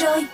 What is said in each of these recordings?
rồi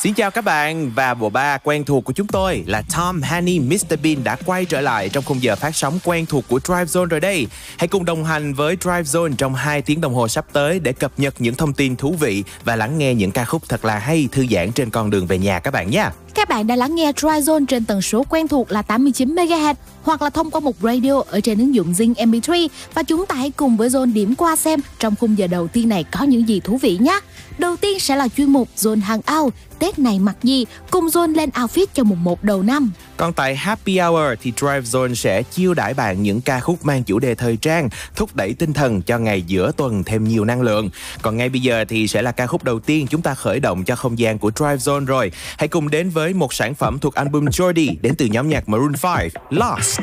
Xin chào các bạn và bộ ba quen thuộc của chúng tôi là Tom, Hanny, Mr Bean đã quay trở lại trong khung giờ phát sóng quen thuộc của Drive Zone rồi đây. Hãy cùng đồng hành với Drive Zone trong 2 tiếng đồng hồ sắp tới để cập nhật những thông tin thú vị và lắng nghe những ca khúc thật là hay thư giãn trên con đường về nhà các bạn nhé. Các bạn đã lắng nghe Dryzone trên tần số quen thuộc là 89 MHz hoặc là thông qua một radio ở trên ứng dụng Zing MP3 và chúng ta hãy cùng với Zone điểm qua xem trong khung giờ đầu tiên này có những gì thú vị nhé. Đầu tiên sẽ là chuyên mục Zone hàng ao, Tết này mặc gì, cùng Zone lên outfit cho mùng 1 đầu năm. Còn tại Happy Hour thì Drive Zone sẽ chiêu đãi bạn những ca khúc mang chủ đề thời trang, thúc đẩy tinh thần cho ngày giữa tuần thêm nhiều năng lượng. Còn ngay bây giờ thì sẽ là ca khúc đầu tiên chúng ta khởi động cho không gian của Drive Zone rồi. Hãy cùng đến với một sản phẩm thuộc album Jordy đến từ nhóm nhạc Maroon 5, Lost.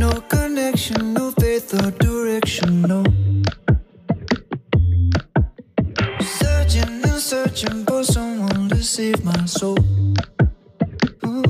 No connection, no faith or direction, no. Searching and searching for someone to save my soul. Ooh.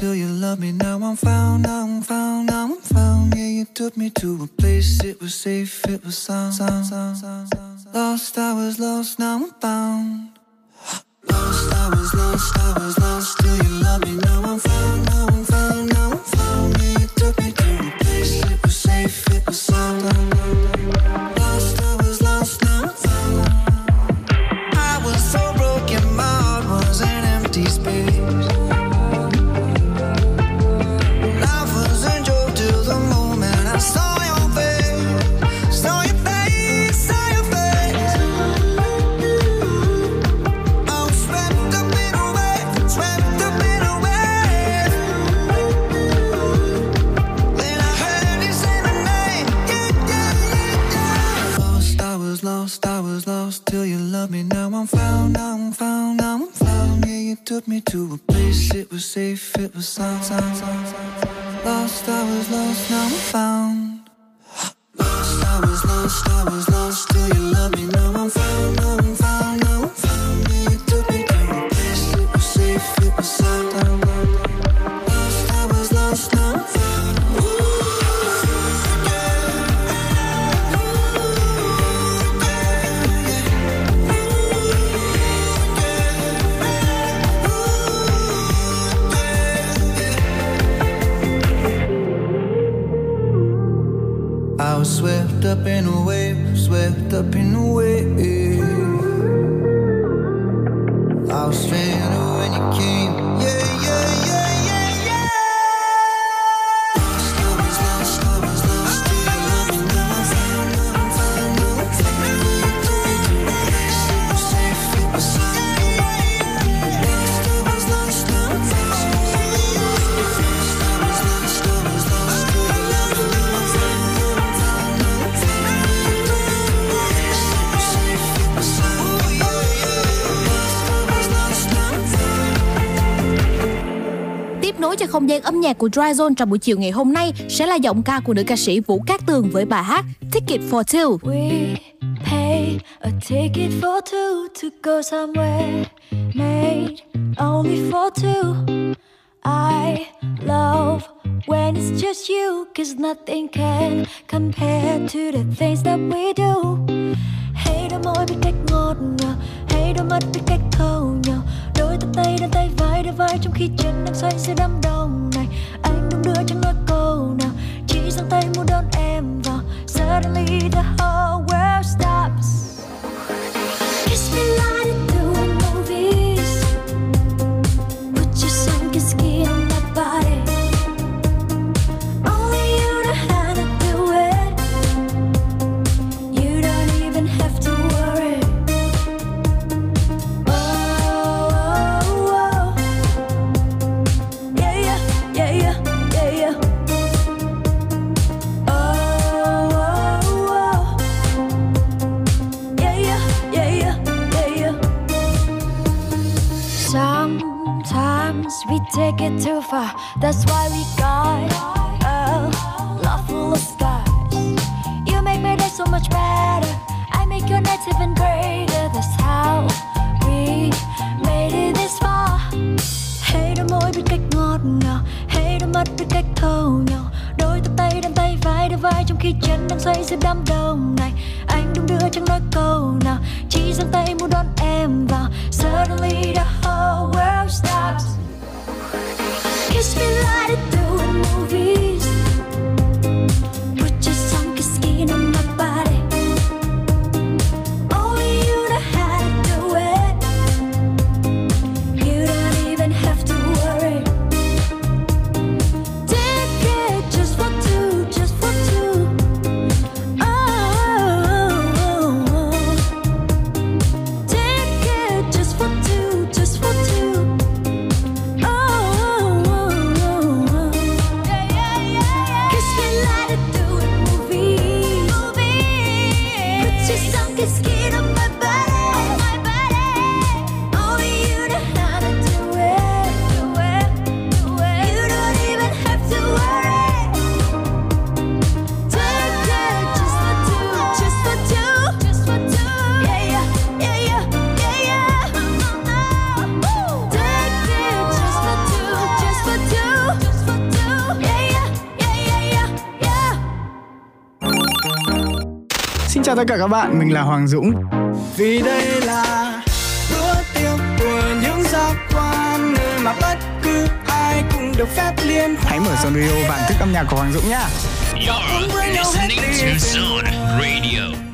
Till you loved me. Now I'm found, now I'm found, now I'm found. Yeah, you took me to a place, it was safe, it was sound, sound, sound, sound. sound. Lost, I was lost, now I'm found. Lost, I was lost, I was lost till you loved me. Now I'm found, now I'm found, now was lost till you loved me. Now I'm found, now I'm found, now I'm found. Yeah, you took me to a place, it was safe, it was sound, sound. Lost, I was lost, now I'm found. Lost, I was lost, I was lost till you loved me. Now I'm found, now I'm found, now I'm found. Was swept up in a wave, swept up in a wave. I was stranded cho không gian âm nhạc của Dry Zone trong buổi chiều ngày hôm nay sẽ là giọng ca của nữ ca sĩ Vũ Cát Tường với bài hát Ticket for Two. We pay a ticket for two to go somewhere made only for two. I love when it's just you, cause nothing can compare to the things that we do. Hey, đôi môi biết cách ngọt ngào, hey, đôi mắt biết cách thâu nhau từ tay đến tay vai đến vai trong khi chân đang xoay giữa đám đông này. Anh đung đưa chẳng nói câu nào, chỉ giang tay muốn đón em vào. Suddenly the whole world stops. Far. That's why we got a lot full of scars. You make my day so much better. I make your nights even greater. That's how we made it this far. Hey đôi môi biết cách ngọt ngào, hey đôi mắt biết cách thâu nhau. Đôi tay tay đan tay vai đôi vai trong khi chân đang xoay giữa đám đông này. Anh đung đưa chẳng nói câu nào, chỉ giang tay muốn đón em vào. Suddenly the whole world stops. Kiss me like they do in chào tất cả các bạn, mình là Hoàng Dũng. Vì đây là bữa tiệc của những giác quan nơi mà bất cứ ai cũng được phép liên hoan. Hãy mở Sonrio và thức âm nhạc của Hoàng Dũng nhá. You're listening to Zone Radio.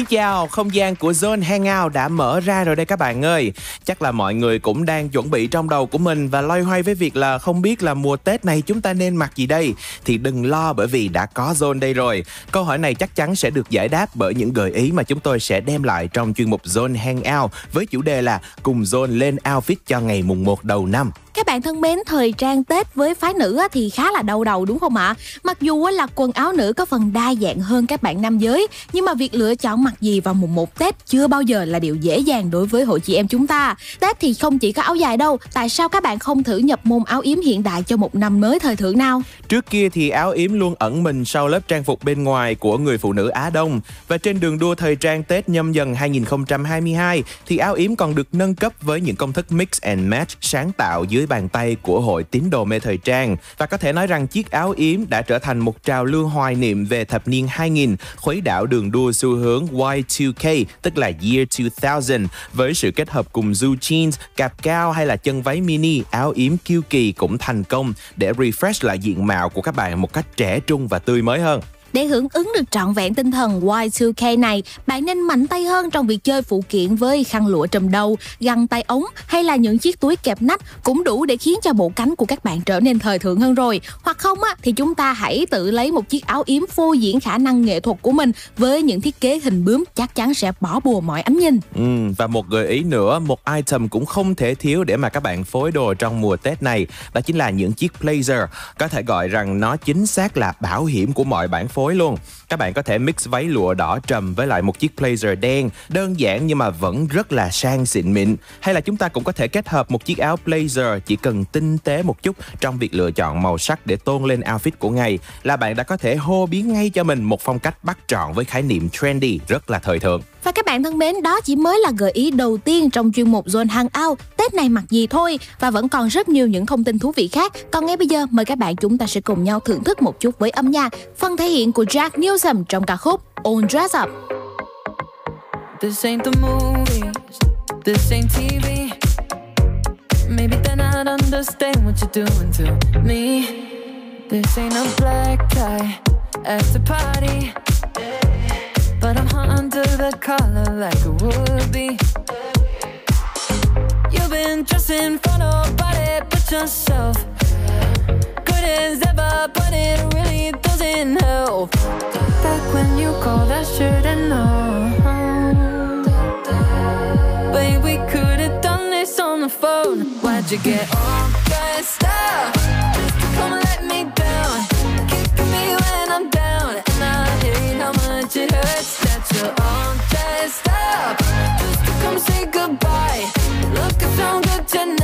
Xin chào, không gian của Zone Hangout đã mở ra rồi đây các bạn ơi. Chắc là mọi người cũng đang chuẩn bị trong đầu của mình và loay hoay với việc là không biết là mùa Tết này chúng ta nên mặc gì đây. Thì đừng lo bởi vì đã có Zone đây rồi. Câu hỏi này chắc chắn sẽ được giải đáp bởi những gợi ý mà chúng tôi sẽ đem lại trong chuyên mục Zone Hangout với chủ đề là cùng Zone lên outfit cho ngày mùng 1 đầu năm. Các bạn thân mến, thời trang Tết với phái nữ thì khá là đau đầu đúng không ạ? Mặc dù là quần áo nữ có phần đa dạng hơn các bạn nam giới, nhưng mà việc lựa chọn mặc gì vào mùng 1 Tết chưa bao giờ là điều dễ dàng đối với hội chị em chúng ta. Tết thì không chỉ có áo dài đâu, tại sao các bạn không thử nhập môn áo yếm hiện đại cho một năm mới thời thượng nào? Trước kia thì áo yếm luôn ẩn mình sau lớp trang phục bên ngoài của người phụ nữ Á Đông và trên đường đua thời trang Tết nhâm dần 2022 thì áo yếm còn được nâng cấp với những công thức mix and match sáng tạo dưới bàn tay của hội tín đồ mê thời trang và có thể nói rằng chiếc áo yếm đã trở thành một trào lưu hoài niệm về thập niên 2000 khuấy đảo đường đua xu hướng Y2K tức là Year 2000 với sự kết hợp cùng zoo jeans, cạp cao hay là chân váy mini, áo yếm kiêu kỳ cũng thành công để refresh lại diện mạo của các bạn một cách trẻ trung và tươi mới hơn. Để hưởng ứng được trọn vẹn tinh thần Y2K này, bạn nên mạnh tay hơn trong việc chơi phụ kiện với khăn lụa trùm đầu, găng tay ống hay là những chiếc túi kẹp nách cũng đủ để khiến cho bộ cánh của các bạn trở nên thời thượng hơn rồi. Hoặc không á thì chúng ta hãy tự lấy một chiếc áo yếm phô diễn khả năng nghệ thuật của mình với những thiết kế hình bướm chắc chắn sẽ bỏ bùa mọi ánh nhìn. Ừ, và một gợi ý nữa, một item cũng không thể thiếu để mà các bạn phối đồ trong mùa Tết này, đó chính là những chiếc blazer. Có thể gọi rằng nó chính xác là bảo hiểm của mọi bản phối phối luôn. Các bạn có thể mix váy lụa đỏ trầm với lại một chiếc blazer đen, đơn giản nhưng mà vẫn rất là sang xịn mịn. Hay là chúng ta cũng có thể kết hợp một chiếc áo blazer chỉ cần tinh tế một chút trong việc lựa chọn màu sắc để tôn lên outfit của ngày là bạn đã có thể hô biến ngay cho mình một phong cách bắt trọn với khái niệm trendy rất là thời thượng. Và các bạn thân mến, đó chỉ mới là gợi ý đầu tiên trong chuyên mục Zone Hangout Tết này mặc gì thôi Và vẫn còn rất nhiều những thông tin thú vị khác Còn ngay bây giờ mời các bạn chúng ta sẽ cùng nhau thưởng thức một chút với âm nhạc Phần thể hiện của Jack News Newsom trong ca khúc All Dress Up This ain't the movies, this ain't TV. Maybe then I'd understand what you're doing to me. This ain't a black tie after party. But I'm under the collar like a would be. You've been dressing for nobody but yourself. As ever, but it really doesn't help. Back when you called, I should've known. Babe, we could've done this on the phone. Why'd you get all dressed up? Just to come let me down. Me when I'm down. And I hate how much it hurts that you're all dressed up. Just to come say goodbye. So good tonight.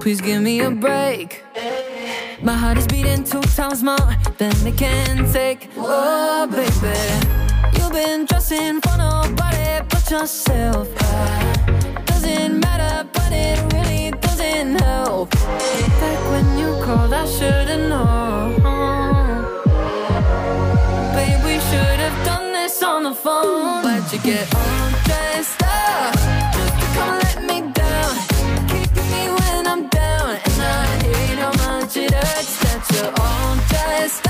Please give me a break. My heart is beating two times more than it can take. Oh, baby. You've been dressing for nobody but yourself. Doesn't matter, but it really doesn't help. Back when you called, I should've known. Babe, we should have done this on the phone. Why'd you get all dressed up? Hurts that you're all dressed up. Just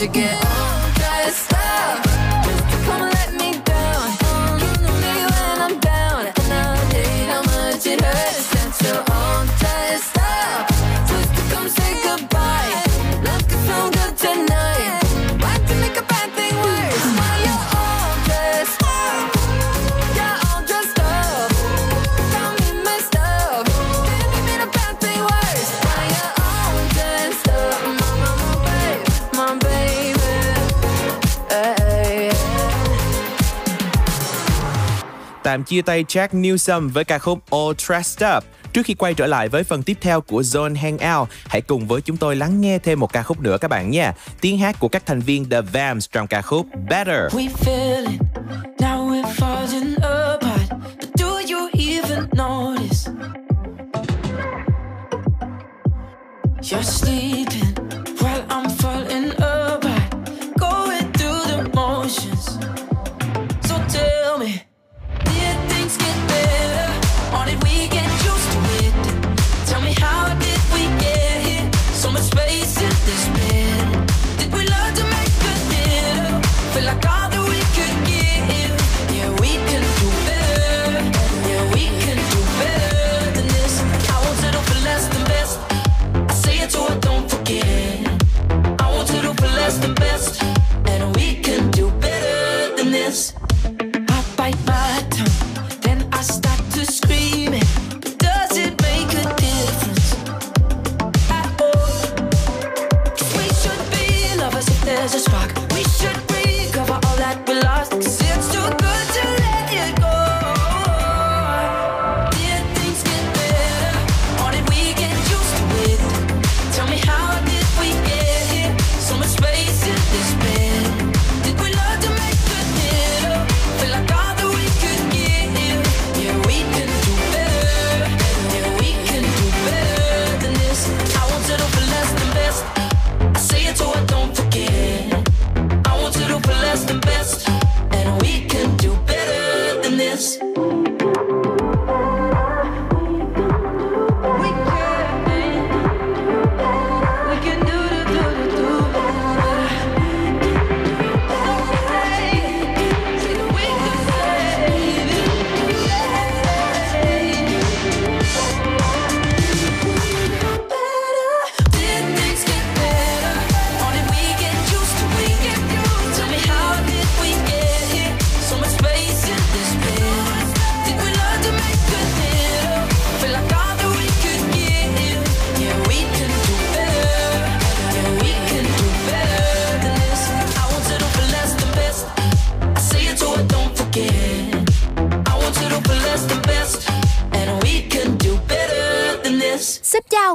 why'd you get Tạm chia tay Jack Newsom với ca khúc All Dressed Up. Trước khi quay trở lại với phần tiếp theo của Zone Hangout, hãy cùng với chúng tôi lắng nghe thêm một ca khúc nữa các bạn nha. Tiếng hát của các thành viên The Vamps trong ca khúc Better. We feel it, now we're falling apart. But do you even notice? You're sleeping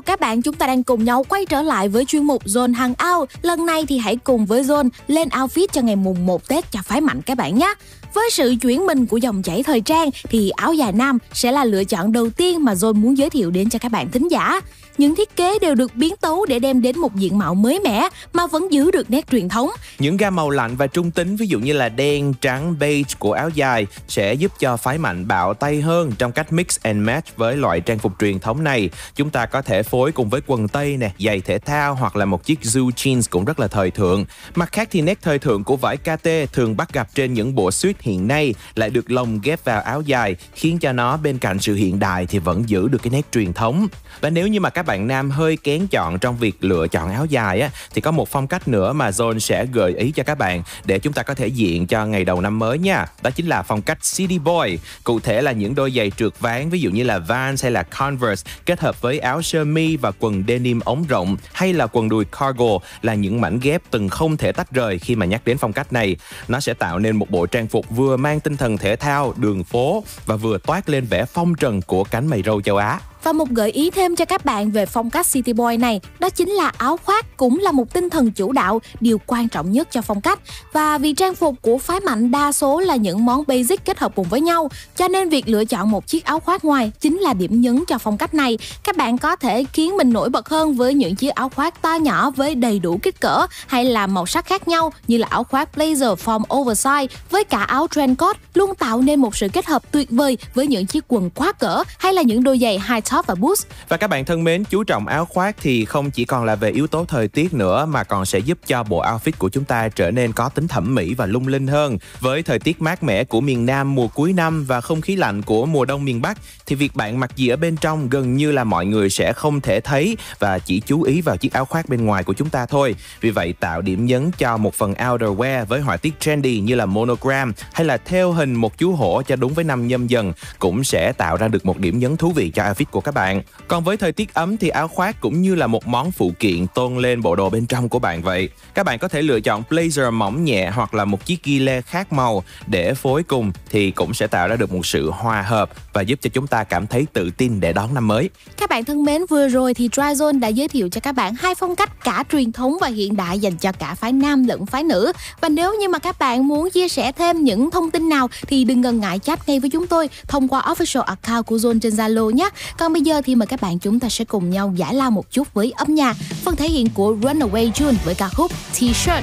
các bạn, chúng ta đang cùng nhau quay trở lại với chuyên mục Zone Hangout. Lần này thì hãy cùng với Zone lên outfit cho ngày mùng 1 Tết cho phái mạnh các bạn nhé. Với sự chuyển mình của dòng chảy thời trang thì áo dài nam sẽ là lựa chọn đầu tiên mà Zone muốn giới thiệu đến cho các bạn thính giả. Những thiết kế đều được biến tấu để đem đến một diện mạo mới mẻ mà vẫn giữ được nét truyền thống. Những gam màu lạnh và trung tính ví dụ như là đen, trắng, beige của áo dài sẽ giúp cho phái mạnh bạo tay hơn trong cách mix and match với loại trang phục truyền thống này. Chúng ta có thể phối cùng với quần tây nè, giày thể thao hoặc là một chiếc zoo jeans cũng rất là thời thượng. Mặt khác thì nét thời thượng của vải KT thường bắt gặp trên những bộ suit hiện nay lại được lồng ghép vào áo dài khiến cho nó bên cạnh sự hiện đại thì vẫn giữ được cái nét truyền thống. Và nếu như mà các bạn nam hơi kén chọn trong việc lựa chọn áo dài á thì có một phong cách nữa mà Zone sẽ gợi ý cho các bạn để chúng ta có thể diện cho ngày đầu năm mới nha. Đó chính là phong cách City Boy. Cụ thể là những đôi giày trượt ván ví dụ như là Vans hay là Converse kết hợp với áo sơ mi và quần denim ống rộng hay là quần đùi cargo là những mảnh ghép từng không thể tách rời khi mà nhắc đến phong cách này. Nó sẽ tạo nên một bộ trang phục vừa mang tinh thần thể thao, đường phố và vừa toát lên vẻ phong trần của cánh mày râu châu Á. Và một gợi ý thêm cho các bạn về phong cách City Boy này, đó chính là áo khoác cũng là một tinh thần chủ đạo, điều quan trọng nhất cho phong cách. Và vì trang phục của phái mạnh đa số là những món basic kết hợp cùng với nhau, cho nên việc lựa chọn một chiếc áo khoác ngoài chính là điểm nhấn cho phong cách này. Các bạn có thể khiến mình nổi bật hơn với những chiếc áo khoác to nhỏ với đầy đủ kích cỡ hay là màu sắc khác nhau như là áo khoác blazer form oversize với cả áo trend coat luôn tạo nên một sự kết hợp tuyệt vời với những chiếc quần quá cỡ hay là những đôi giày high top và boots. Và các bạn thân mến, chú trọng áo khoác thì không chỉ còn là về yếu tố thời tiết nữa mà còn sẽ giúp cho bộ outfit của chúng ta trở nên có tính thẩm mỹ và lung linh hơn. Với thời tiết mát mẻ của miền Nam mùa cuối năm và không khí lạnh của mùa đông miền Bắc thì việc bạn mặc gì ở bên trong gần như là mọi người sẽ không thể thấy và chỉ chú ý vào chiếc áo khoác bên ngoài của chúng ta thôi. Vì vậy tạo điểm nhấn cho một phần outerwear với họa tiết trendy như là monogram hay là theo hình một chú hổ cho đúng với năm nhâm dần cũng sẽ tạo ra được một điểm nhấn thú vị cho outfit của các bạn. Còn với thời tiết ấm thì áo khoác cũng như là một món phụ kiện tôn lên bộ đồ bên trong của bạn vậy. Các bạn có thể lựa chọn blazer mỏng nhẹ hoặc là một chiếc ghi lê khác màu để phối cùng thì cũng sẽ tạo ra được một sự hòa hợp và giúp cho chúng ta cảm thấy tự tin để đón năm mới. Các bạn thân mến, vừa rồi thì Dryzone đã giới thiệu cho các bạn hai phong cách cả truyền thống và hiện đại dành cho cả phái nam lẫn phái nữ. Và nếu như mà các bạn muốn chia sẻ thêm những thông tin nào thì đừng ngần ngại chat ngay với chúng tôi thông qua official account của Zone trên Zalo nhé. Còn bây giờ thì mời các bạn chúng ta sẽ cùng nhau giải lao một chút với âm nhạc, phần thể hiện của Runaway June với ca khúc T-shirt.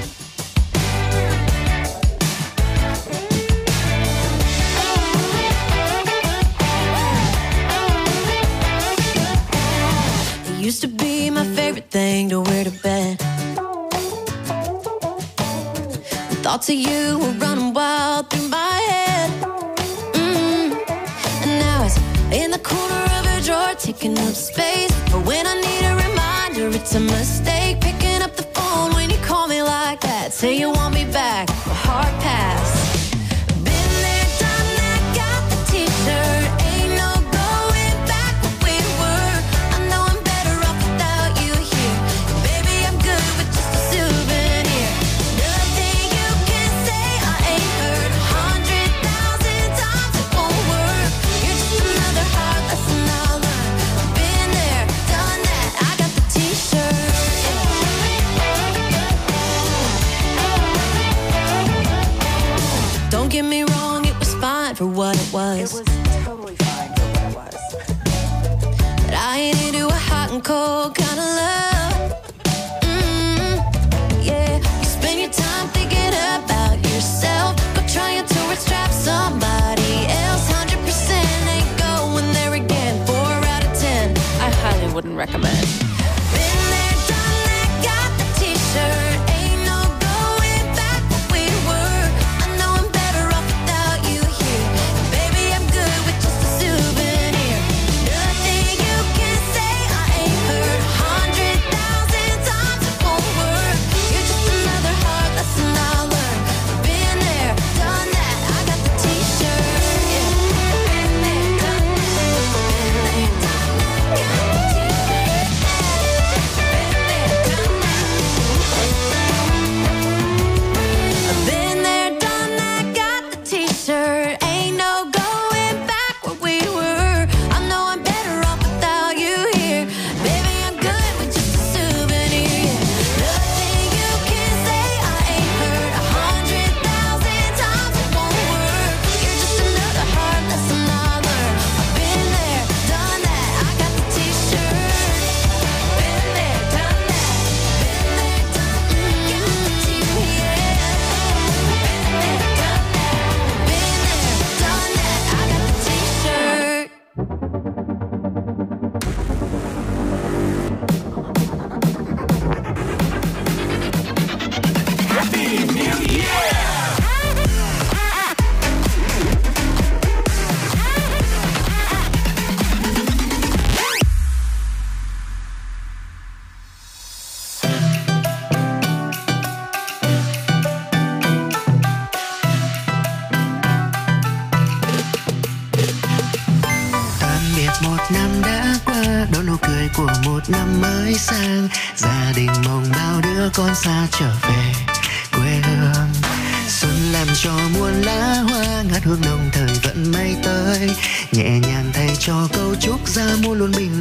Used to be my favorite thing to wear to bed. The Thoughts of you were running wild through my head. Mm-hmm. And now it's in the corner taking up space. But when I need a reminder, it's a mistake. Picking up the phone when you call me like that. Say you want me back, a hard pass. Get me wrong, it was fine for what it was. It was totally fine for what it was. But I ain't into a hot and cold kind of love. Mm, yeah, you spend your time thinking about yourself, but trying to trap somebody else. Hundred percent ain't going there again. Four out of ten, I highly wouldn't recommend. Trở về. Quê hương, xuân làm cho muôn lá hoa ngát hương nồng thời vẫn may tới. Nhẹ nhàng thay cho câu chúc ra mua luôn bình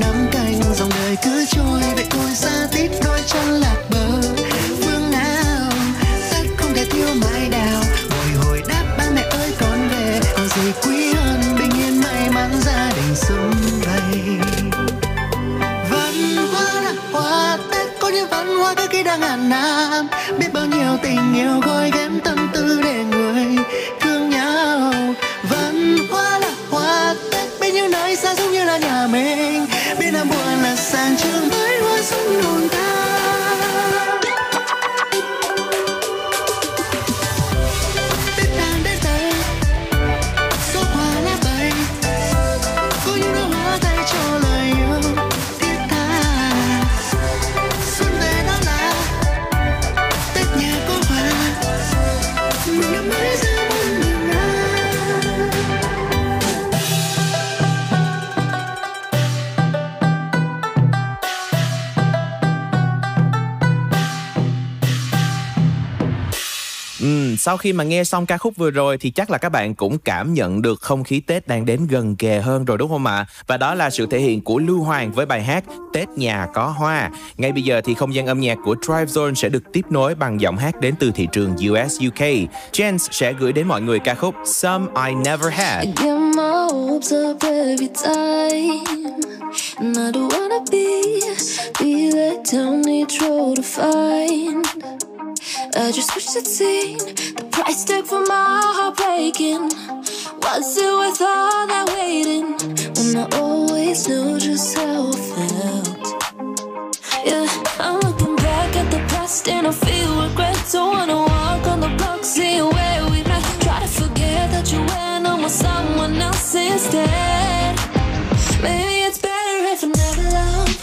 nắm ca sau khi mà nghe xong ca khúc vừa rồi thì chắc là các bạn cũng cảm nhận được không khí Tết đang đến gần kề hơn rồi đúng không ạ? Và đó là sự thể hiện của Lưu Hoàng với bài hát Tết nhà có hoa. Ngay bây giờ thì không gian âm nhạc của Drive Zone sẽ được tiếp nối bằng giọng hát đến từ thị trường US UK. Chance sẽ gửi đến mọi người ca khúc Some I Never Had. I get my hopes up every time. And I don't wanna be, be let down each road to find. I just wish I'd seen the price tag for my heart breaking. Was it worth all that waiting? When I always knew just how I felt. Yeah, I'm looking back at the past and I feel regret. Don't wanna walk on the block, see where we met. Try to forget that you went on with someone else instead. Maybe it's better if I never love,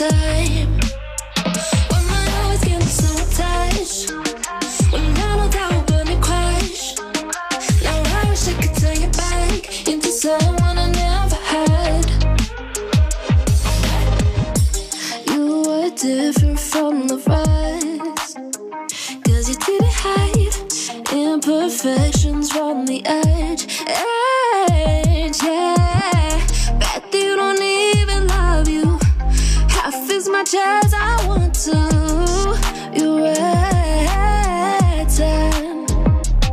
time. So when I we're crash. Now I wish I could turn you back into someone I never had. You were different from the rest. Cause you didn't hide imperfections from the edge. Edge, yeah. Much as I want to. You're right.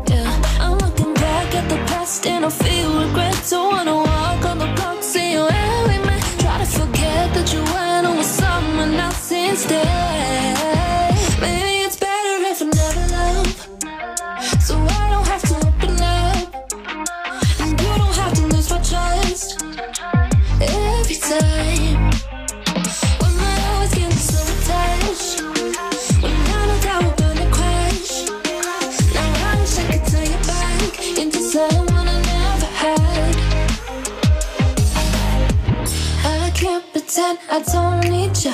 Yeah, I'm looking back at the past and I feel regret. Don't wanna walk on the block, see where we met. Try to forget that you went on with someone else instead. Pretend I don't need you.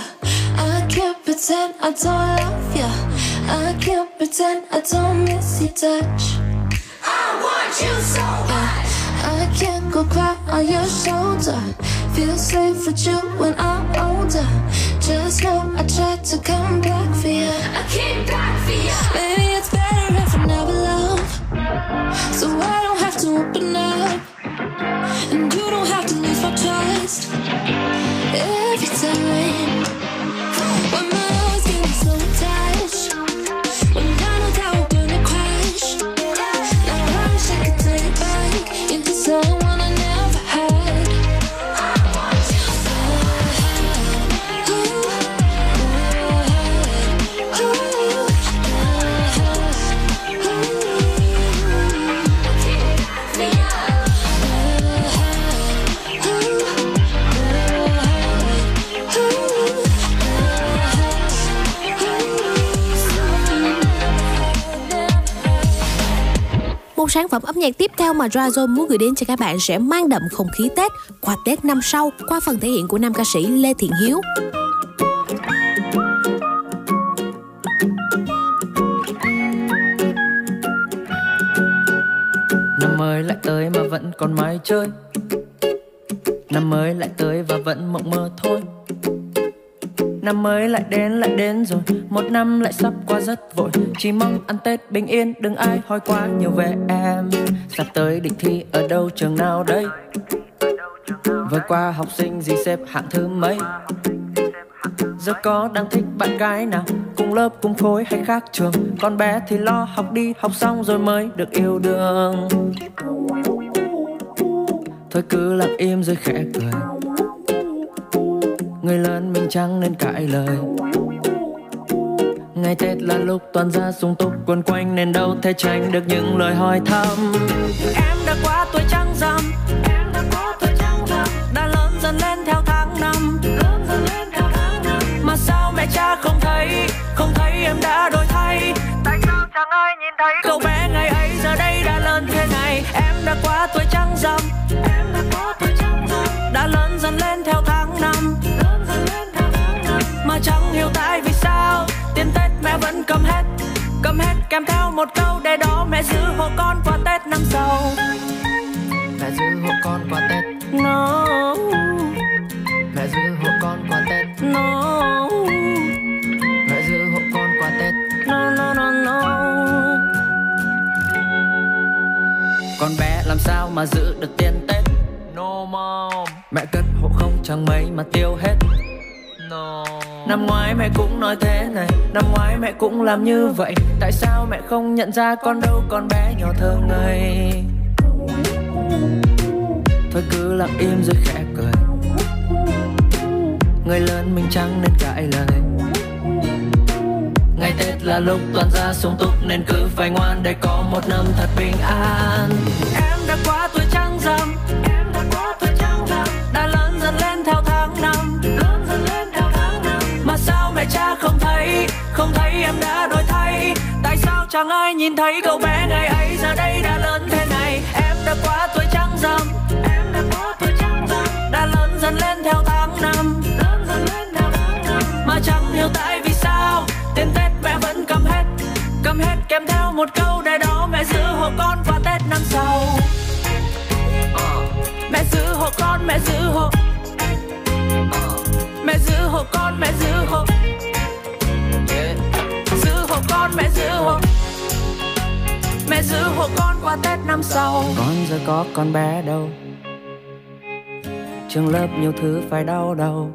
I can't pretend I don't love you. I can't pretend I don't miss your touch. I want you so much. I can't go cry on your shoulder. Feel safe with you when I'm older. Just know I tried to come back for you. I came back for you. Mà Dryzone muốn gửi đến cho các bạn sẽ mang đậm không khí Tết qua Tết năm sau, qua phần thể hiện của nam ca sĩ Lê Thiện Hiếu. Năm mới lại tới mà vẫn còn mãi chơi. Năm mới lại tới và vẫn mộng mơ thôi. Năm mới lại đến lại đến rồi. Một năm lại sắp qua rất vội. Chỉ mong ăn Tết bình yên, Đừng ai hỏi quá nhiều về em. Sắp tới định thi ở đâu trường nào đây? Vừa qua học sinh gì xếp hạng thứ mấy? Giờ có đang thích bạn gái nào? Cùng lớp, cùng khối hay khác trường? Con bé thì lo học đi, học xong rồi mới được yêu đương. Thôi cứ lặng im rồi khẽ cười. Người lớn mình chẳng nên cãi lời. Ngày Tết là lúc toàn ra sung túc quần quanh Nên đâu thể tránh được những lời hỏi thăm. Em đã quá tuổi trăng rằm, Em đã quá tuổi trăng rằm, Đã lớn dần lên theo tháng năm. Lớn dần lên theo tháng năm. Mà sao mẹ cha không thấy Không thấy em đã đổi thay? Tại sao chẳng ai nhìn thấy? Cậu bé ngày ấy giờ đây đã lớn thế này. Em đã quá tuổi trăng rằm, Em đã quá tuổi trăng rằm, Đã lớn dần lên theo tháng năm. Lớn dần lên theo tháng năm. Mà chẳng hiểu tại vì mẹ vẫn cầm hết Cầm hết kèm theo một câu Để đó mẹ giữ hộ con qua Tết năm sau. Mẹ giữ hộ con qua Tết. No. Mẹ giữ hộ con qua Tết. No. Mẹ giữ hộ con qua Tết. No no no no. Con bé làm sao mà giữ được tiền Tết? No mom. Mẹ cất hộ không chẳng mấy mà tiêu hết. No. Năm ngoái mẹ cũng nói thế này, Năm ngoái mẹ cũng làm như vậy. Tại sao mẹ không nhận ra con đâu, con bé nhỏ thơ ngây? Thôi cứ lặng im rồi khẽ cười. Người lớn mình chẳng nên cãi lời. Ngày Tết là lúc toàn ra sung túc Nên cứ phải ngoan để có một năm thật bình an. Em đã quá tuổi trăng rằm em đã đổi thay. Tại sao chẳng ai nhìn thấy cậu bé ngày ấy? Giờ đây đã lớn thế này. Em đã quá tuổi trăng rằm Em đã quá tuổi trăng rằm Đã lớn dần lên theo tháng năm. Lớn dần lên theo tháng năm. Mà chẳng hiểu tại vì sao Tiền Tết mẹ vẫn cầm hết. Cầm hết kèm theo một câu để đó mẹ giữ hộ con qua Tết năm sau. Mẹ giữ hộ con, mẹ giữ hộ. Mẹ giữ hộ con, mẹ Giữ hộ con, mẹ giữ hộ. Mẹ giữ hộ con qua Tết năm sau. Con giờ có con bé đâu? Trường lớp nhiều thứ phải đau đầu.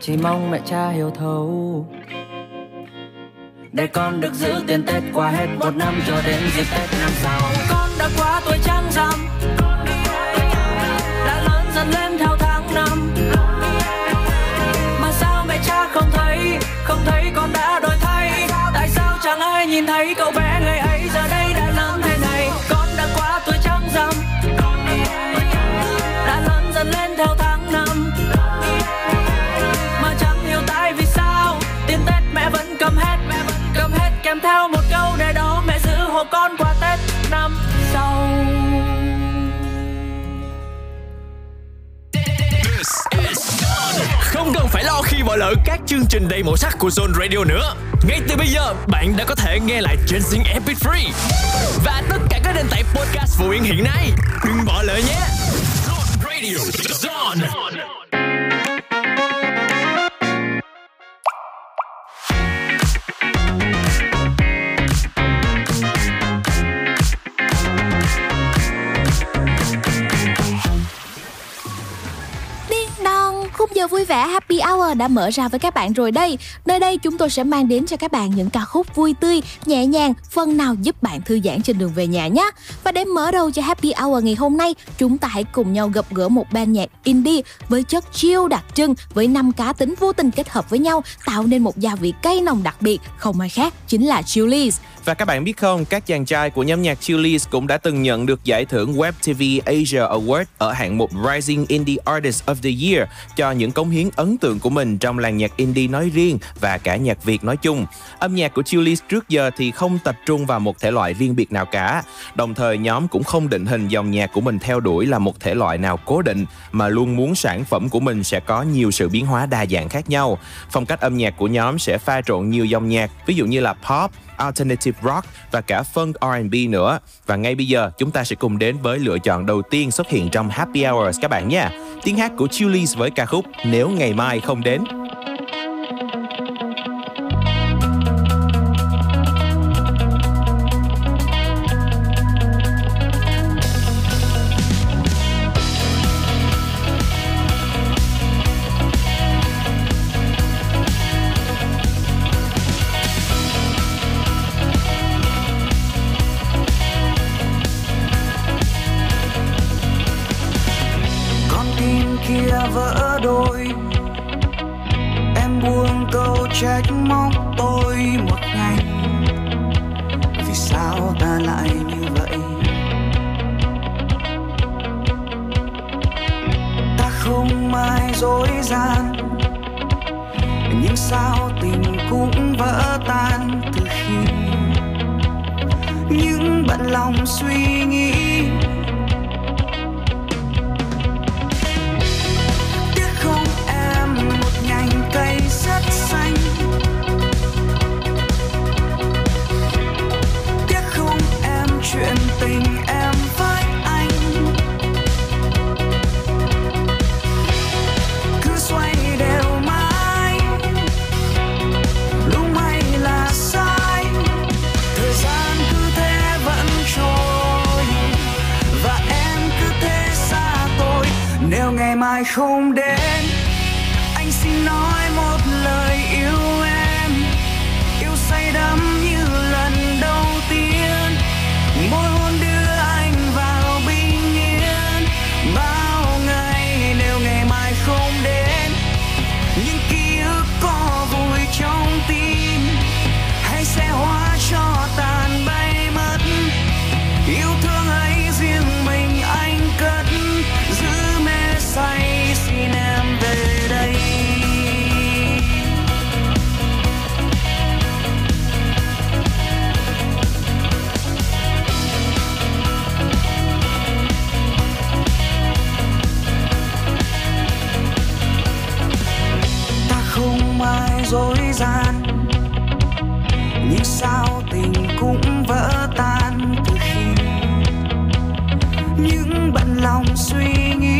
Chỉ mong mẹ cha hiểu thấu. Để con được giữ tiền Tết qua hết một năm cho đến dịp Tết năm sau. Con đã quá tuổi trăng rằm. Đã lớn dần lên theo tháng năm mà cha không thấy Không thấy con đã đổi thay. Tại sao chẳng ai nhìn thấy cậu bé ngày ấy? Giờ đây đã lớn thế này, Con đã quá tuổi trăng rằm Đã lớn dần lên theo tháng năm. Mà chẳng hiểu tại vì sao, Tiền Tết mẹ vẫn cầm hết Cầm hết kèm theo cũng cần phải lo khi bỏ lỡ các chương trình đầy màu sắc của Zone Radio nữa. Ngay từ bây giờ, bạn đã có thể nghe lại trên Zing MP3 và tất cả các nền tảng podcast phổ biến hiện nay. Đừng bỏ lỡ nhé. Zone Radio, Zone. Khung giờ vui vẻ Happy Hour đã mở ra với các bạn rồi đây. Nơi đây chúng tôi sẽ mang đến cho các bạn những ca khúc vui tươi, nhẹ nhàng, phần nào giúp bạn thư giãn trên đường về nhà nhé. Và để mở đầu cho Happy Hour ngày hôm nay, chúng ta hãy cùng nhau gặp gỡ một ban nhạc indie với chất chill đặc trưng với năm cá tính vô tình kết hợp với nhau tạo nên một gia vị cay nồng đặc biệt, không ai khác chính là Chili's. Và các bạn biết không, các chàng trai của nhóm nhạc Chili's cũng đã từng nhận được giải thưởng Web TV Asia Award ở hạng mục Rising Indie Artist of the Year cho những cống hiến ấn tượng của mình trong làng nhạc indie nói riêng và cả nhạc Việt nói chung. Âm nhạc của Chili's trước giờ thì không tập trung vào một thể loại riêng biệt nào cả. Đồng thời nhóm cũng không định hình dòng nhạc của mình theo đuổi là một thể loại nào cố định mà luôn muốn sản phẩm của mình sẽ có nhiều sự biến hóa đa dạng khác nhau. Phong cách âm nhạc của nhóm sẽ pha trộn nhiều dòng nhạc, ví dụ như là pop, alternative rock và cả funk R&B nữa. Và ngay bây giờ, chúng ta sẽ cùng đến với lựa chọn đầu tiên xuất hiện trong Happy Hours các bạn nha. Tiếng hát của Chili's với ca khúc Nếu ngày mai không đến. Ngày mai không đến. Anh xin nói một lời yêu em. Yêu say đắm lòng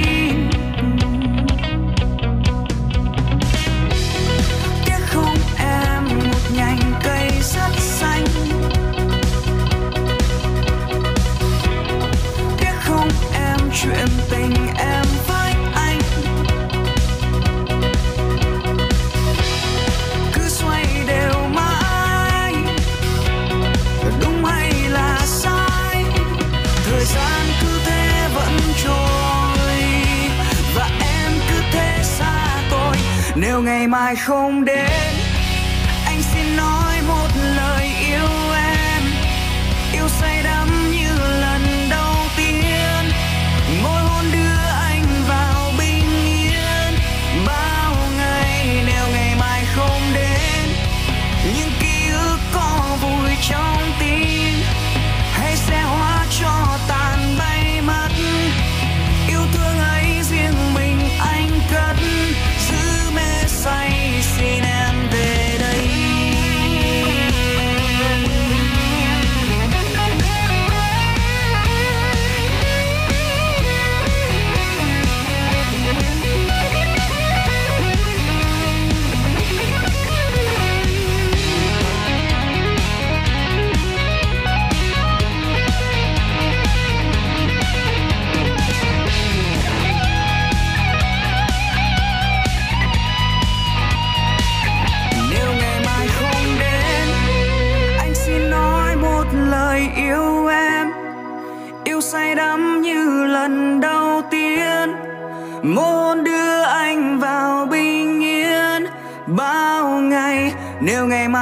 mai không đến.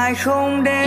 Ai không đến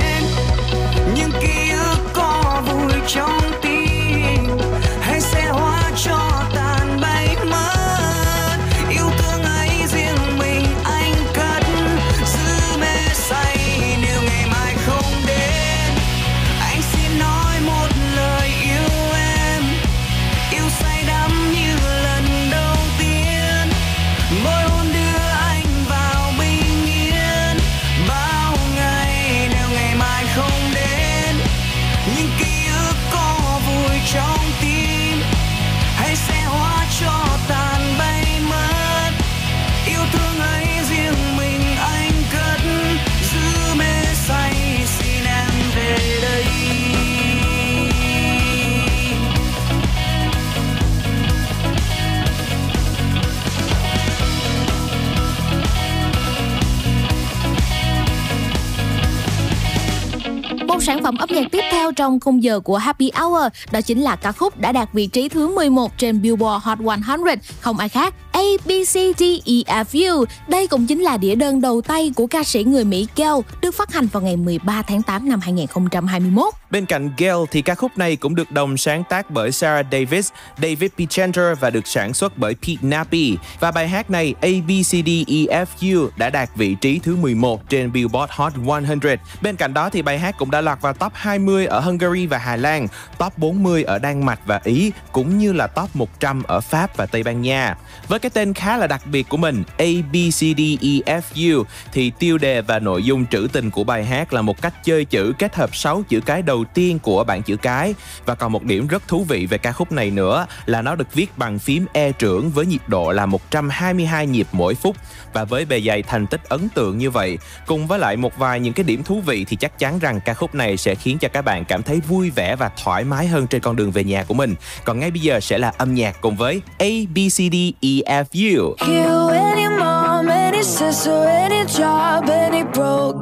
sản phẩm âm nhạc tiếp theo trong khung giờ của Happy Hour đó chính là ca khúc đã đạt vị trí thứ 11 trên Billboard Hot 100, không ai khác A B C D E F U. Đây cũng chính là đĩa đơn đầu tay của ca sĩ người Mỹ Gail, được phát hành vào ngày 13 tháng 8 năm 2021. Bên cạnh Gail thì ca khúc này cũng được đồng sáng tác bởi Sarah Davis, David Pichander và được sản xuất bởi Pete Nappy. Và bài hát này ABCDEFU đã đạt vị trí thứ 11 trên Billboard Hot 100. Bên cạnh đó thì bài hát cũng đã lọt vào top 20 ở Hungary và Hà Lan, top 40 ở Đan Mạch và Ý, cũng như là top 100 ở Pháp và Tây Ban Nha. Với cái tên khá là đặc biệt của mình, ABCDEFU thì tiêu đề và nội dung trữ tình của bài hát là một cách chơi chữ kết hợp 6 chữ cái đầu tiên của bảng chữ cái. Và còn một điểm rất thú vị về ca khúc này nữa là nó được viết bằng phím E trưởng với nhịp độ là 122 nhịp mỗi phút. Và với bề dày thành tích ấn tượng như vậy, cùng với lại một vài những cái điểm thú vị thì chắc chắn rằng ca khúc này này sẽ khiến cho các bạn cảm thấy vui vẻ và thoải mái hơn trên con đường về nhà của mình. Còn ngay bây giờ sẽ là âm nhạc cùng với A B C D E F U. You, any mom, any sister, any job, any broke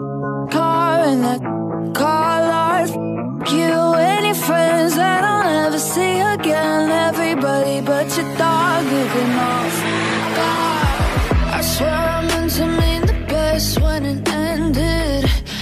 car, and that car life. You, any friends that I'll never see again. Everybody but your dog, you can off guard. I swear I meant to mean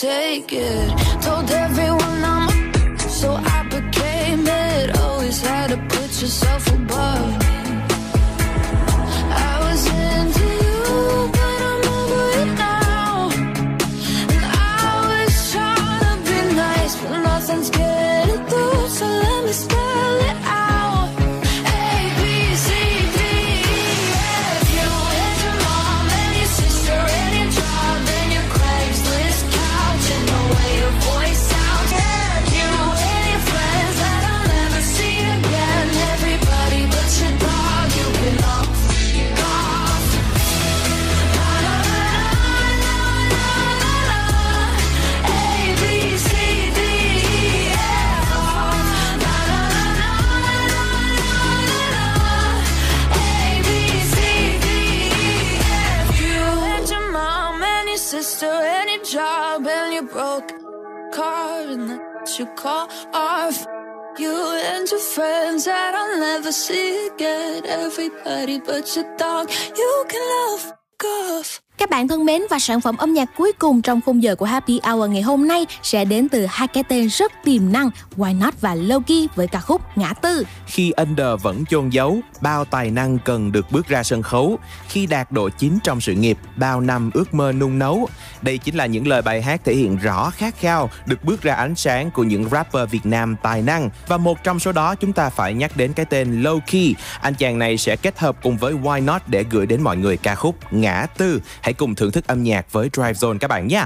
Take it. Told everyone I'm a so I became it. Always had to put yourself above that you call off. You and your friends that I'll never see again. Everybody but your dog, you can love off. Các bạn thân mến và sản phẩm âm nhạc cuối cùng trong khung giờ của Happy Hour ngày hôm nay sẽ đến từ hai cái tên rất tiềm năng Why Not và Loki với ca khúc Ngã Tư. Khi Under vẫn chôn giấu, bao tài năng cần được bước ra sân khấu. Khi đạt độ chín trong sự nghiệp, bao năm ước mơ nung nấu. Đây chính là những lời bài hát thể hiện rõ khát khao được bước ra ánh sáng của những rapper Việt Nam tài năng. Và một trong số đó chúng ta phải nhắc đến cái tên Loki. Anh chàng này sẽ kết hợp cùng với Why Not để gửi đến mọi người ca khúc Ngã Tư. Hãy cùng thưởng thức âm nhạc với Drive Zone các bạn nhé.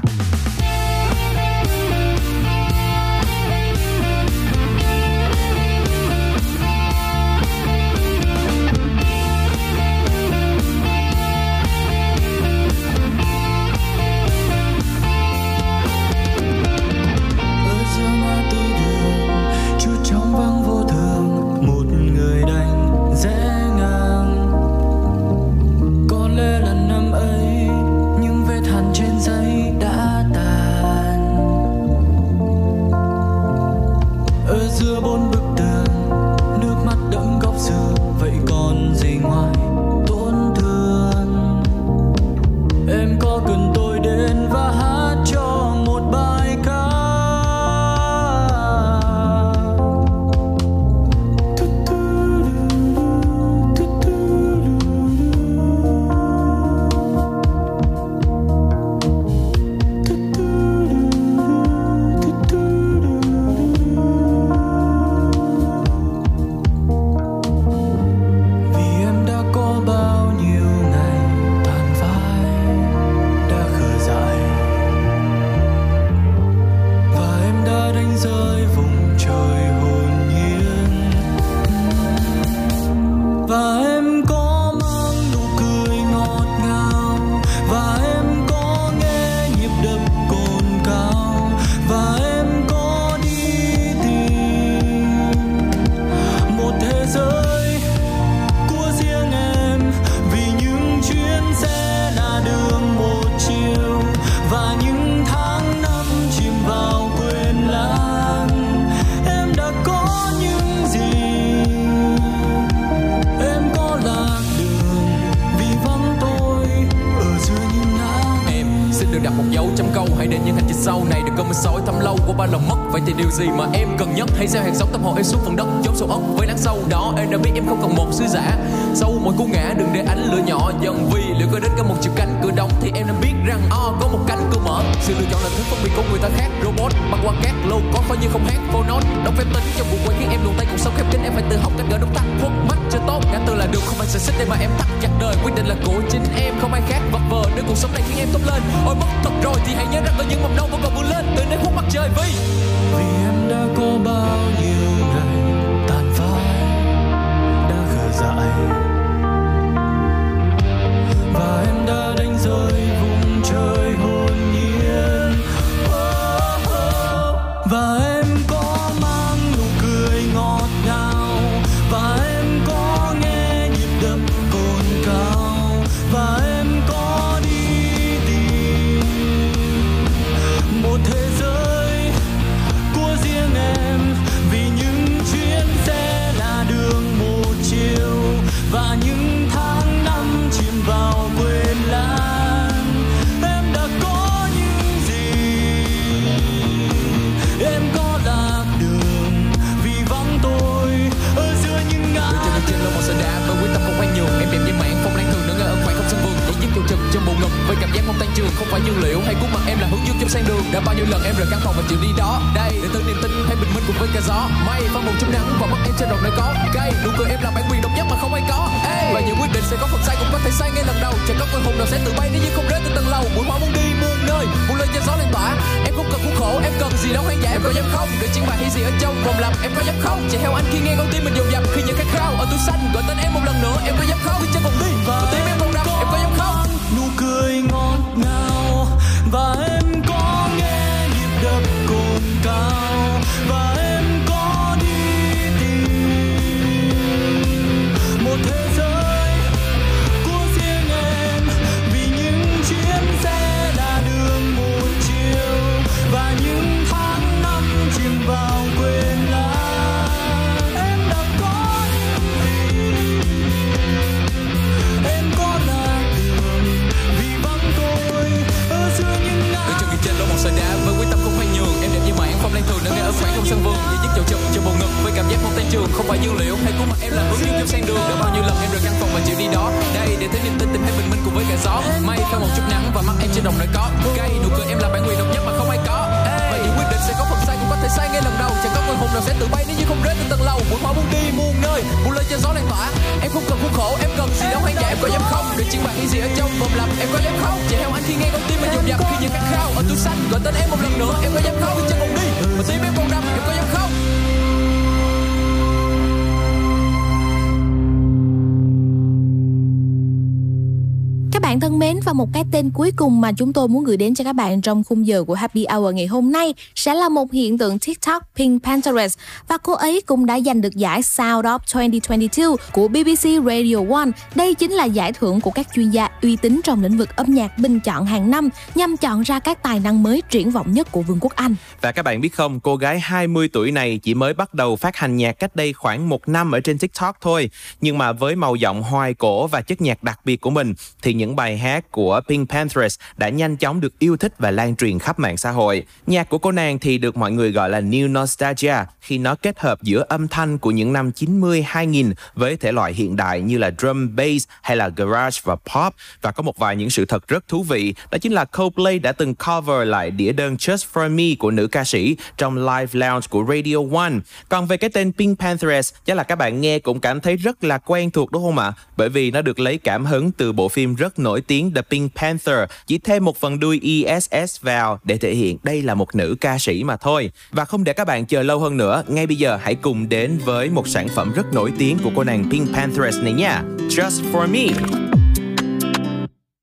Mà chúng tôi muốn gửi đến cho các bạn trong khung giờ của Happy Hour ngày hôm nay sẽ là một hiện tượng TikTok Pink Pinterest cô ấy cũng đã giành được giải Sound of 2022 của BBC Radio One. Đây chính là giải thưởng của các chuyên gia uy tín trong lĩnh vực âm nhạc bình chọn hàng năm nhằm chọn ra các tài năng mới triển vọng nhất của Vương quốc Anh. Và các bạn biết không, cô gái 20 tuổi này chỉ mới bắt đầu phát hành nhạc cách đây khoảng một năm ở trên TikTok thôi. Nhưng mà với màu giọng hoài cổ và chất nhạc đặc biệt của mình thì những bài hát của Pink Panthers đã nhanh chóng được yêu thích và lan truyền khắp mạng xã hội. Nhạc của cô nàng thì được mọi người gọi là New Nostalgia khi nó kết kết hợp giữa âm thanh của những năm 90-2000 với thể loại hiện đại như là drum, bass hay là garage và pop. Và có một vài những sự thật rất thú vị, đó chính là Coldplay đã từng cover lại đĩa đơn Just For Me của nữ ca sĩ trong live lounge của Radio One. Còn về cái tên Pink Panthers, chắc là các bạn nghe cũng cảm thấy rất là quen thuộc đúng không ạ? Bởi vì nó được lấy cảm hứng từ bộ phim rất nổi tiếng The Pink Panther, chỉ thêm một phần đuôi ESS vào để thể hiện đây là một nữ ca sĩ mà thôi. Và không để các bạn chờ lâu hơn nữa, ngay bây giờ giờ hãy cùng đến với một sản phẩm rất nổi tiếng của cô nàng Pink Panthers này nha. Just For Me.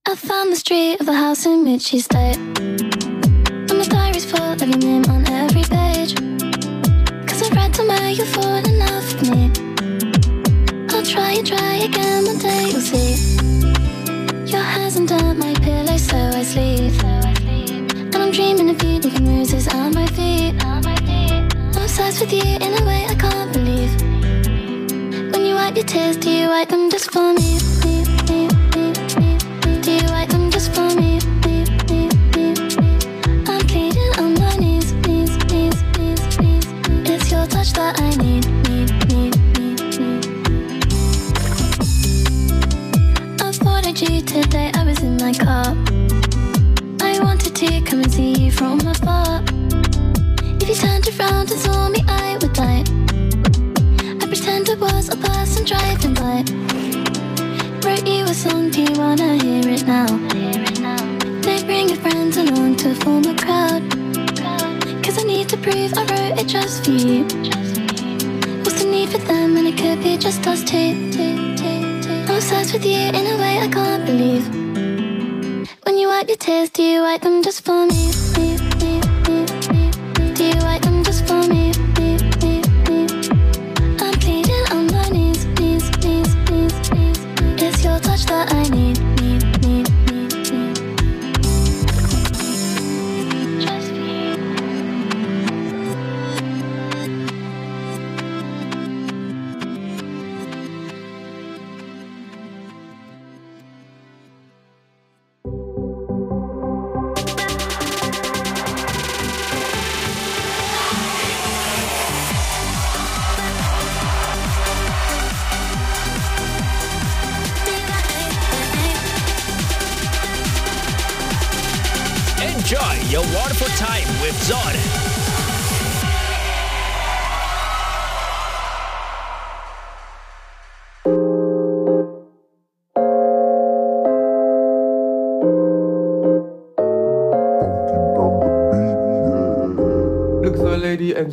I found the street of a house in which she stayed. And my diary's full of your name on every page. Cause I read somewhere you fall in love me. I'll try and try again, one day you'll see. Your hair's under my pillow, so I sleep. And I'm dreaming of you leaving roses on my feet. On I'm obsessed with you in a way I can't believe. When you wipe your tears, do you wipe them just for me? Do you wipe them just for me? I'm pleading on my knees. It's your touch that I need, you today, I was in my car. I wanted to come and see you from afar. If you turned around and saw me, I would die. I pretend I was a person driving by. Wrote you a song, do you wanna hear it now? They bring your friends along to form a crowd. Cause I need to prove I wrote it just for you. What's the need for them when it could be just us two? I'm obsessed with you in a way I can't believe. When you wipe your tears, do you wipe them just for me?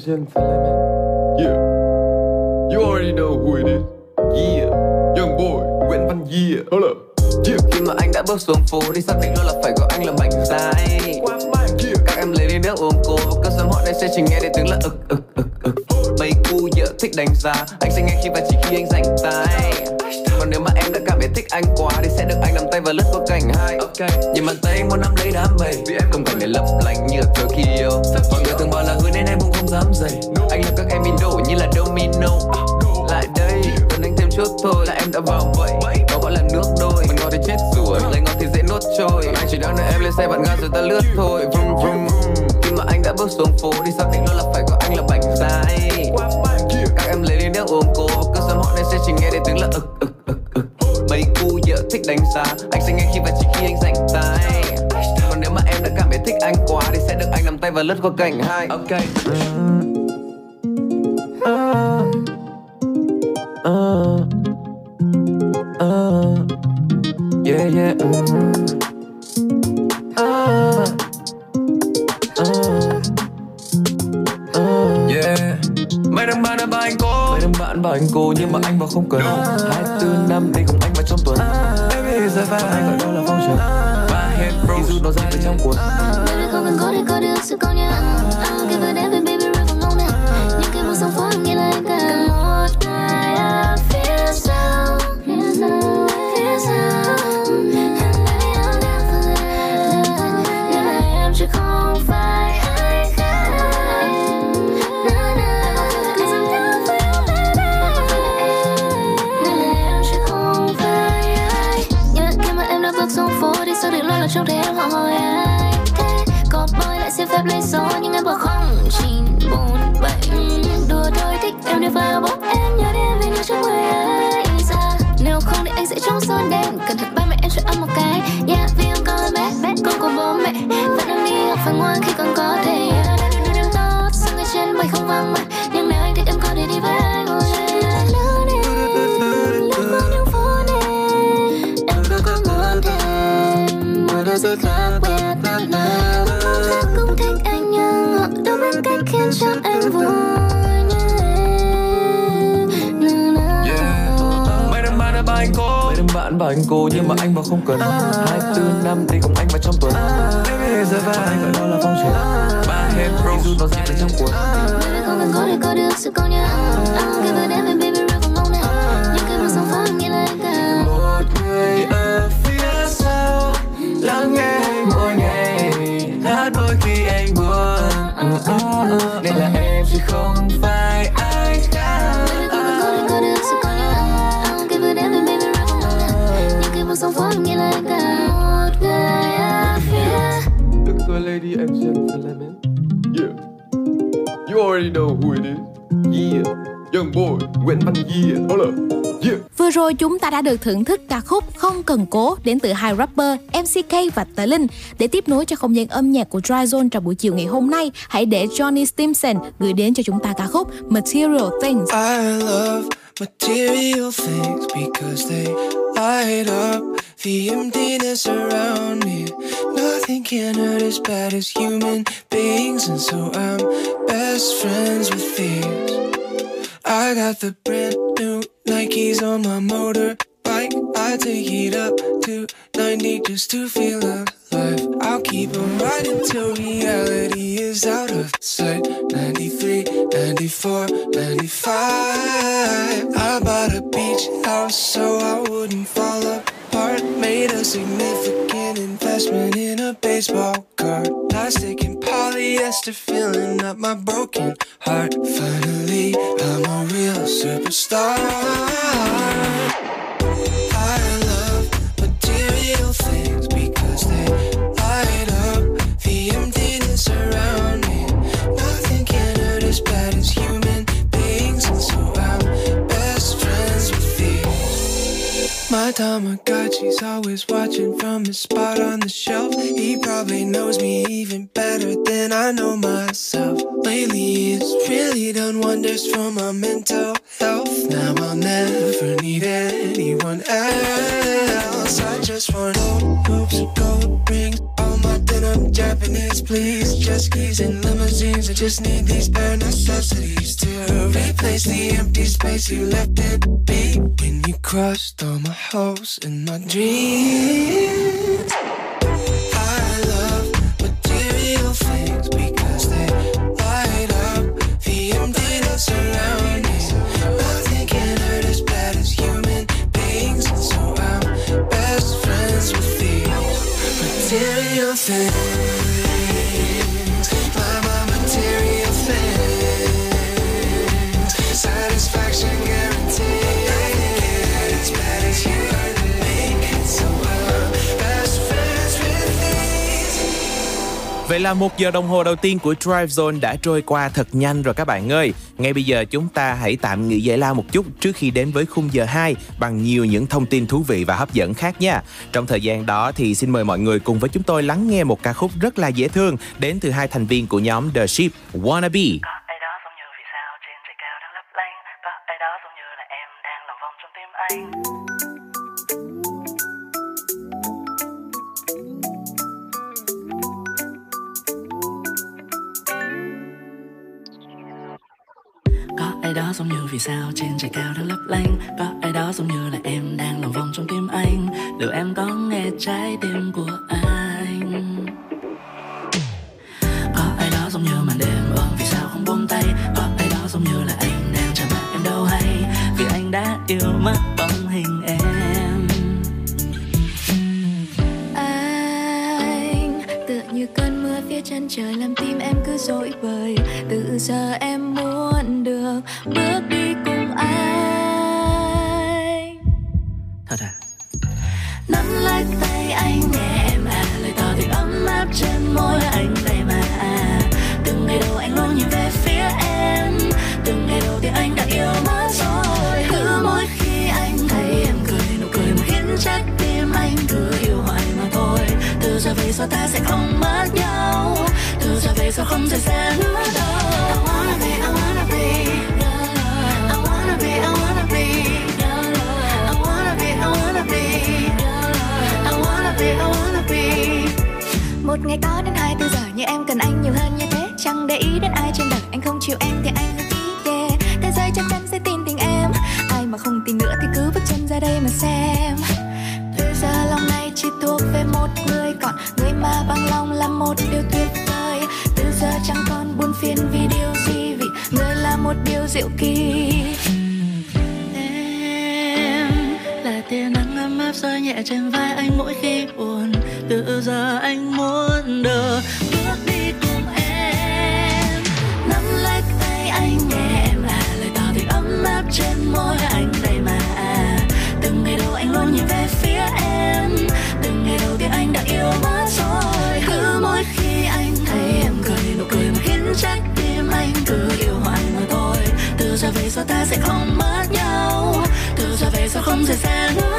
And gentlemen. Yeah. You already know who it is. Yeah. Young boy, Nguyễn Văn Yeah. Hold up. Yeah. Khi mà anh đã bước xuống phố thì xác định luôn là phải gọi anh là bánh dài Các em lấy ly nước ôm cô và cơn sớm họ đây sẽ chỉ nghe đến tiếng là ực ực ực ực Mấy cu giờ thích đánh giá Anh sẽ nghe khi và chỉ khi anh rảnh tay Còn nếu mà em đã cảm thấy thích anh quá Thì sẽ được anh nắm tay và lướt qua cảnh hai Nhìn và qua cạnh hai Ok. Phép lấy số Nhưng em bỏ không chín bốn điều gì khác biệt Không khác cũng thích anh nhưng họ đâu biết cách khiến cho anh vui Mấy bạn đã anh cô Mấy đứa bạn bảo anh cô nhưng mà anh mà không cần Hai tư năm đi cùng anh vào trong tuần Baby biết rơi vào anh gọi đó là phong trần Ba hết bro dù nó ra từ trong cuộc Baby không cần có để có được sự công nhận I don't give a damn if baby rap vào mong này Những cái mà sóng phố em nghĩ là anh cả Một người Yeah Hold up Yeah Vừa rồi chúng ta đã được thưởng thức ca khúc Không cần cố đến từ hai rapper MCK và Tờ Linh. Để tiếp nối cho không gian âm nhạc của Dry Zone trong buổi chiều ngày hôm nay, hãy để Johnny Stimson gửi đến cho chúng ta ca khúc Material Things. I love material things because they light up the emptiness around me. Nothing can hurt as bad as human beings, and so I'm best friends with these. I got the brand Nikes on my motorbike. I take it up to 90 just to feel alive. I'll keep on riding till reality is out of sight. 93, 94, 95. I bought a beach house so I wouldn't fall apart. Heart made a significant investment in a baseball card. Plastic and polyester filling up my broken heart. Finally, I'm a real superstar. I love material things because they light up the emptiness around me. Nothing can hurt as bad as human My Tamagotchi's always watching from his spot on the shelf. He probably knows me even better than I know myself. Lately, he's really done wonders for my mental health. Now I'll never need anyone else. I just want old hoops, gold rings, Japanese, please. Jet skis and limousines. I just need these bare necessities to replace the empty space you left in me when you crushed all my hopes and my dreams. Material Vậy là một giờ đồng hồ đầu tiên của Drive Zone đã trôi qua thật nhanh rồi các bạn ơi. Ngay bây giờ chúng ta hãy tạm nghỉ giải lao một chút trước khi đến với khung giờ 2 bằng nhiều những thông tin thú vị và hấp dẫn khác nha. Trong thời gian đó thì xin mời mọi người cùng với chúng tôi lắng nghe một ca khúc rất là dễ thương đến từ hai thành viên của nhóm The Ship Wannabe. Giống như vì sao trên trời cao đang lấp lánh. Có ai đó giống như là em đang lòng vòng trong tim anh. Liệu em có nghe trái tim của anh? Có ai đó giống như màn đêm ôm vì sao không buông tay? Có ai đó giống như là anh đang chờ đợi em đâu hay? Vì anh đã yêu mất bóng hình em. Anh, tựa như cơn mưa phía chân trời làm tim cứ bời. Từ giờ em muốn được bước đi cùng anh. Thật à? Nắm lấy tay anh nhẹ em à lời tỏ tình ấm áp trên môi anh đây mà. À từng ngày đầu anh luôn nhìn về phía em. Từng ngày đầu tiên anh đã yêu mất rồi. Cứ mỗi khi anh thấy em cười nụ cười mà khiến trái tim anh cứ yêu hoài mà thôi. Từ giờ về sau ta sẽ không mất nhau từ giờ về sau không thể xa nữa đâu? I wanna be, I wanna be I wanna be, I wanna be I wanna be, I wanna be I wanna be, I wanna be. Một ngày có đến 24 giờ như em cần anh nhiều hơn như thế. Chẳng để ý đến ai trên đời anh không chịu em thì anh không biết yeah. thế giới chắc chắn sẽ tin tình em. Ai mà không tin nữa thì cứ bước chân ra đây mà xem. Từ giờ lòng này chỉ thuộc về một người còn. Người mà bằng lòng là một điều tuyệt vời chẳng còn buồn phiền vì điều gì, vì người là một điều diệu kỳ. Em là tia nắng ấm áp rơi nhẹ trên vai anh mỗi khi buồn từ giờ anh muốn được bước đi cùng em, nắm lấy tay anh nhẹ, em là lời tỏ tình ấm áp trên môi anh đây mà. À từng ngày đầu anh luôn nhìn về phía em, từng ngày đầu tiên anh đã yêu mất rồi. Cứ mỗi khi trái tim anh cứ yêu hoài mà thôi. Từ giờ về sau ta sẽ không mất nhau. Từ giờ về sau không rời xa nữa.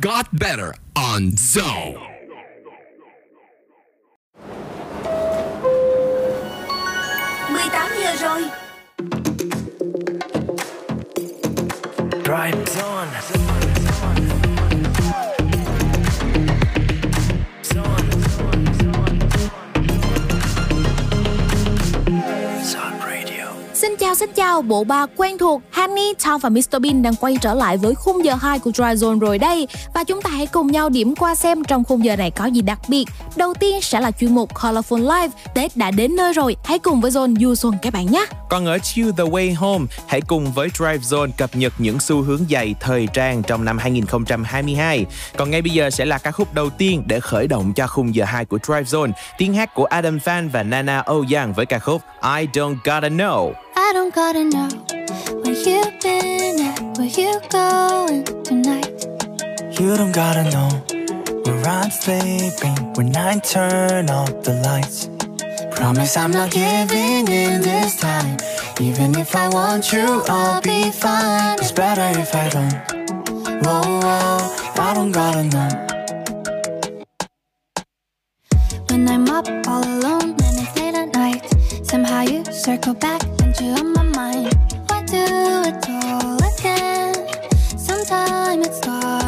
Got better on Zone. giờ rồi Drive Xin chào bộ ba quen thuộc Honey, Tom và Mr Bean đang quay trở lại với khung giờ 2 của Dry Zone rồi đây. Và chúng ta hãy cùng nhau điểm qua xem trong khung giờ này có gì đặc biệt. Đầu tiên sẽ là chuyên mục Colorful Live Tết đã đến nơi rồi, hãy cùng với Zone du xuân các bạn nhé Còn ở Chill the Way Home, hãy cùng với Drive Zone cập nhật những xu hướng giày thời trang trong năm 2022. Còn ngay bây giờ sẽ là ca khúc đầu tiên để khởi động cho khung giờ 2 của Drive Zone, tiếng hát của Adam Phan và Nana Ouyang với ca khúc I Don't Gotta Know. I don't gotta know where you've been at, where you going tonight. You don't gotta know where I'm sleeping when I turn off the lights. Promise I'm not giving in this time. Even if I want you, I'll be fine. It's better if I don't. Whoa, whoa, I don't gotta know. When I'm up all alone and it's late at night, somehow you circle back and you're on my mind. Why do it all again? Sometime it's gotta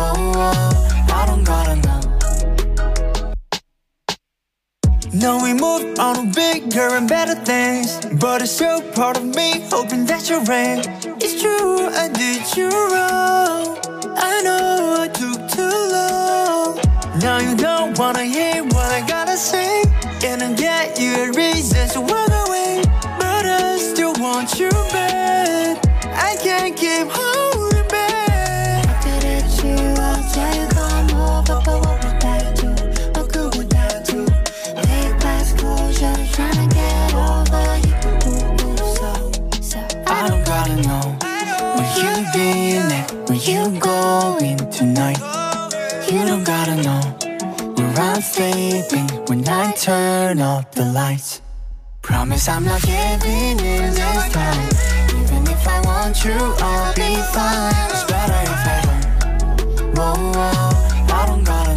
Now I don't gotta we moved on to bigger and better things But it's still part of me, hoping that you're right It's true, I did you wrong. I know I took too long. Now you don't wanna hear what I gotta say. And I get you a reason to walk away But I still want you back. I can't keep holding you going tonight? You don't gotta know where I'm sleeping when I turn off the lights. Promise I'm not giving in this time. Even if I want you, I'll be fine. It's better if I don't. Whoa, whoa, I don't gotta.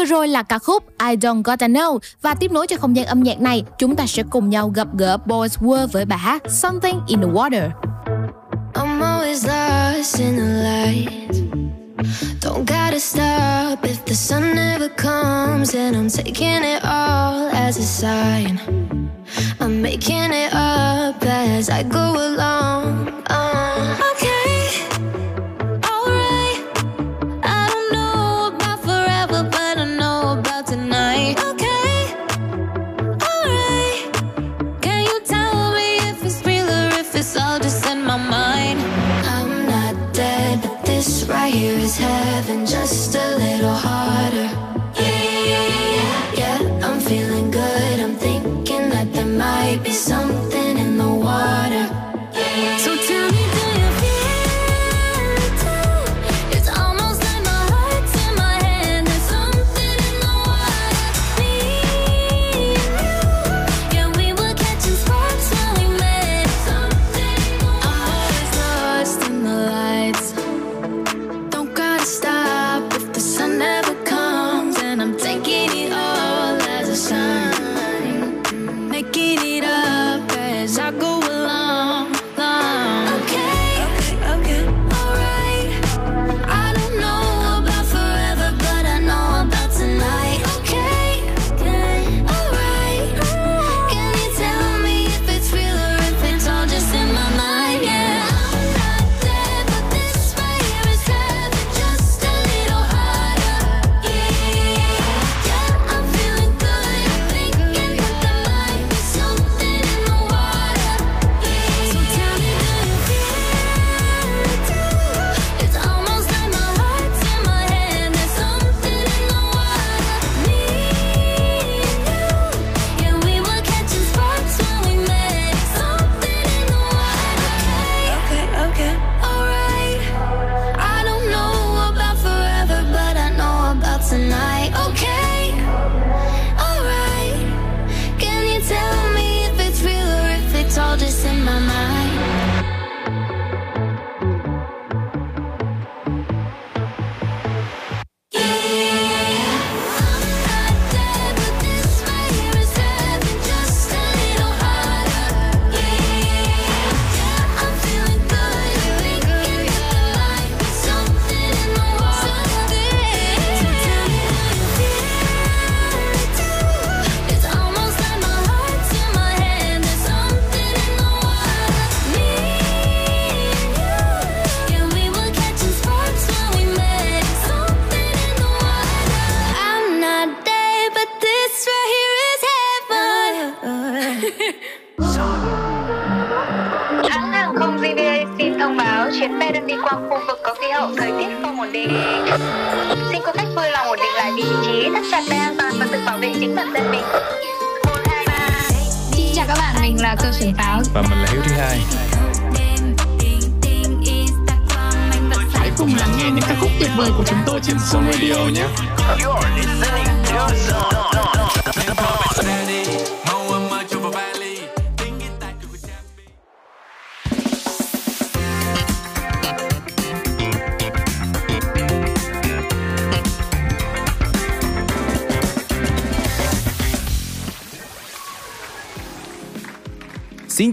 Vừa rồi là ca khúc I Don't Gotta Know và tiếp nối cho không gian âm nhạc này, chúng ta sẽ cùng nhau gặp gỡ Boys World với bài hát Something in the Water. I'm always lost in the light. Don't gotta stop if the sun never comes and I'm taking it all as a sign. I'm making it up as I go along. Oh.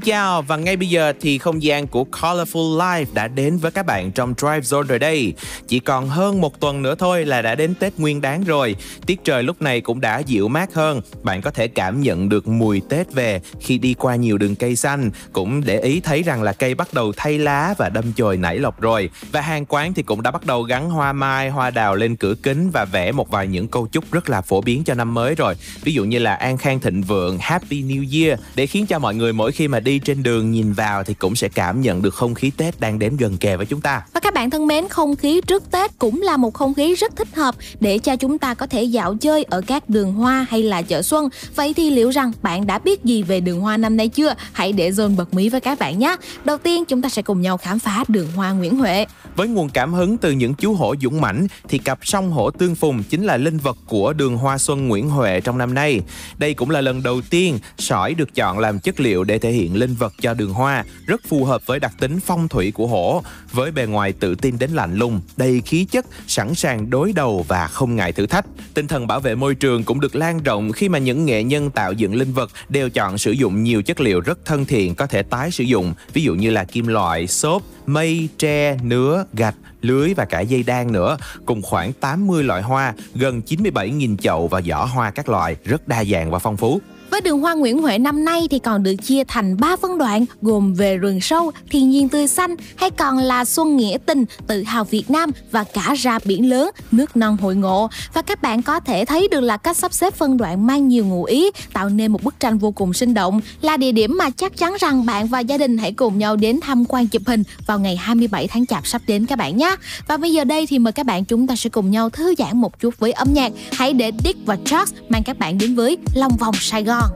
Chào, và ngay bây giờ thì không gian của Colorful Life đã đến với các bạn trong Drive Zone rồi đây. Chỉ còn hơn một tuần nữa thôi là đã đến Tết Nguyên Đán rồi. Tiết trời lúc này cũng đã dịu mát hơn. Bạn có thể cảm nhận được mùi Tết về khi đi qua nhiều đường cây xanh. Cũng để ý thấy rằng là cây bắt đầu thay lá và đâm chồi nảy lộc rồi. Và hàng quán thì cũng đã bắt đầu gắn hoa mai, hoa đào lên cửa kính và vẽ một vài những câu chúc rất là phổ biến cho năm mới rồi. Ví dụ như là an khang thịnh vượng, Happy New Year để khiến cho mọi người mỗi khi mà đi trên đường nhìn vào thì cũng sẽ cảm nhận được không khí Tết đang đến gần kề với chúng ta. Và các bạn thân mến, không khí trước Tết cũng là một không khí rất thích hợp để cho chúng ta có thể dạo chơi ở các đường hoa hay là chợ xuân. Vậy thì liệu rằng bạn đã biết gì về đường hoa năm nay chưa? Hãy để Zone bật mí với các bạn nhé. Đầu tiên chúng ta sẽ cùng nhau khám phá đường hoa Nguyễn Huệ. Với nguồn cảm hứng từ những chú hổ dũng mãnh thì cặp song hổ tương phùng chính là linh vật của đường hoa xuân Nguyễn Huệ trong năm nay. Đây cũng là lần đầu tiên sỏi được chọn làm chất liệu để thể hiện linh vật cho đường hoa, rất phù hợp với đặc tính phong thủy của hổ. Với bề ngoài tự tin đến lạnh lùng, đầy khí chất, sẵn sàng đối đầu và không ngại thử thách. Tinh thần bảo vệ môi trường cũng được lan rộng khi mà những nghệ nhân tạo dựng linh vật đều chọn sử dụng nhiều chất liệu rất thân thiện có thể tái sử dụng, ví dụ như là kim loại, xốp, mây, tre, nứa, gạch, lưới và cả dây đan nữa, cùng khoảng 80 loại hoa, gần 97.000 chậu và giỏ hoa các loại, rất đa dạng và phong phú. Với đường hoa Nguyễn Huệ năm nay thì còn được chia thành 3 phân đoạn gồm về rừng sâu, thiên nhiên tươi xanh hay còn là xuân nghĩa tình, tự hào Việt Nam và cả ra biển lớn, nước non hội ngộ. Và các bạn có thể thấy được là cách sắp xếp phân đoạn mang nhiều ngụ ý, tạo nên một bức tranh vô cùng sinh động, là địa điểm mà chắc chắn rằng bạn và gia đình hãy cùng nhau đến tham quan chụp hình vào ngày 27 tháng Chạp sắp đến các bạn nhé. Và bây giờ đây thì mời các bạn chúng ta sẽ cùng nhau thư giãn một chút với âm nhạc. Hãy để Dick và Charles mang các bạn đến với Long vòng Sài Gòn.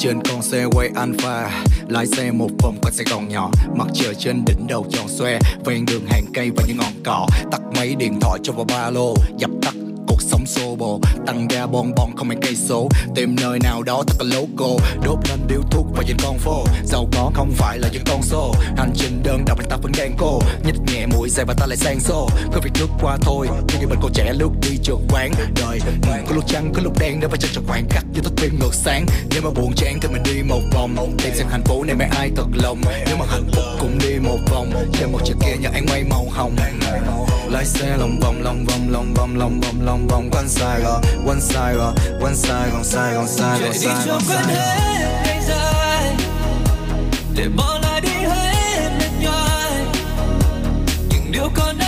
Trên con xe quay alpha. Lái xe một vòng quanh sài gòn nhỏ, mặt trời trên đỉnh đầu tròn xoe, ven đường hàng cây và những ngọn cỏ. Tắt máy điện thoại cho vào ba lô, dập tắt cuộc sống xô bồ. Tăng ga bon bon, không mấy cây số. Tìm nơi nào đó thật là loco đốt lên điếu thuốc và trên con phố giàu có không phải là những con số. Hành trình đơn độc ta vẫn đang cô. Nhích nhẹ mũi dài và ta lại sang xô. Cứ việc lướt qua thôi, như mình còn trẻ lúc đi chợ quán đời. Ừ, có lúc trắng có lúc đen để phải chân trong khoảng cách như thức phim ngược sáng. Nếu mà buồn chán thì mình đi một vòng. Tìm xem thành phố này mấy ai thật lòng. Nếu mà hạnh phúc cũng đi một vòng. Trên một chiếc kia nhà anh quay màu hồng lái xe lòng vòng lòng vòng lòng vòng lòng vòng lòng vòng quanh Sài Gòn quanh Sài Gòn quanh Sài Gòn Sài Gòn Sài Gòn Sài Gòn Sài Gòn để bỏ lại đi hết mệt nhoài những điều còn